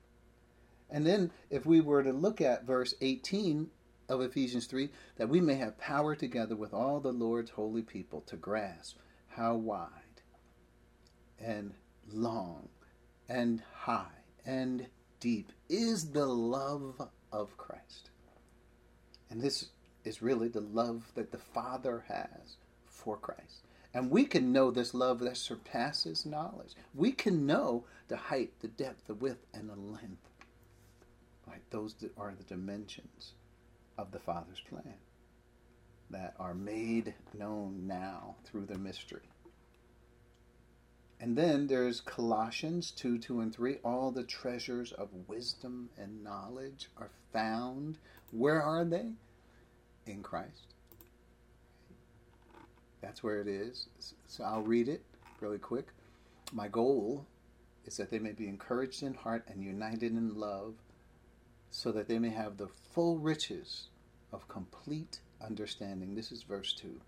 And then, if we were to look at verse 18 of Ephesians 3, that we may have power together with all the Lord's holy people to grasp how wide and long and high and deep is the love of Christ. And this is really the love that the Father has for Christ. And we can know this love that surpasses knowledge. We can know the height, the depth, the width, and the length. Right? Those are the dimensions of the Father's plan that are made known now through the mystery. And then there's Colossians 2 2 and 3. All the treasures of wisdom and knowledge are found. Where are they? In Christ. That's where it is. So I'll read it really quick. My goal is that they may be encouraged in heart and united in love, so that they may have the full riches of complete understanding. This is verse 2.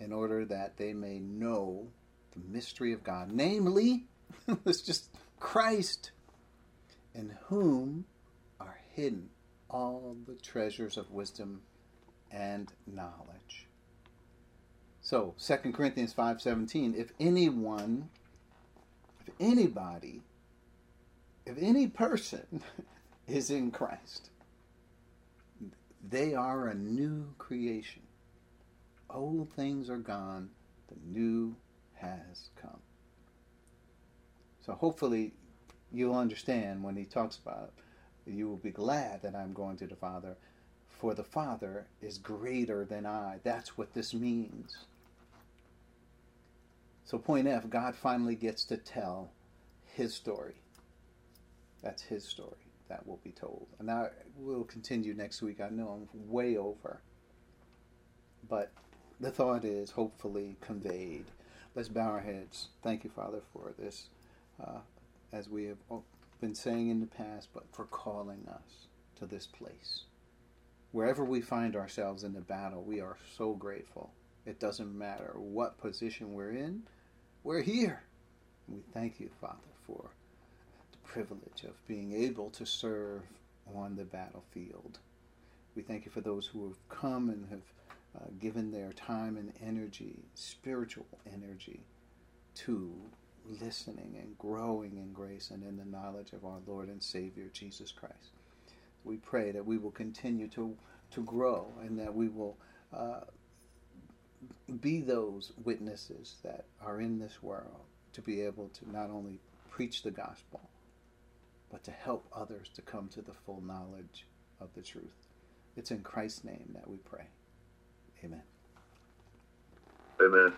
In order that they may know the mystery of God, namely, it's just Christ, in whom are hidden all the treasures of wisdom and knowledge. So, 2 Corinthians 5:17, if anyone if anybody if any person is in Christ, they are a new creation. Old things are gone, the new has come. So hopefully you'll understand when he talks about it. you will be glad that I'm going to the Father, for the Father is greater than I. That's what this means. So, point F God finally gets to tell his story. That's his story that will be told. And now we'll continue next week. I know I'm way over. But the thought is hopefully conveyed. Let's bow our heads. Thank you, Father, for this, uh, as we have been saying in the past, but for calling us to this place. Wherever we find ourselves in the battle, we are so grateful. It doesn't matter what position we're in, we're here. We thank you, Father, for privilege of being able to serve on the battlefield. We thank you for those who have come and have uh, given their time and energy, spiritual energy, to listening and growing in grace and in the knowledge of our Lord and Savior Jesus Christ. We pray that we will continue to, to grow and that we will uh, be those witnesses that are in this world to be able to not only preach the gospel, but to help others to come to the full knowledge of the truth. It's in Christ's name that we pray. Amen. Amen.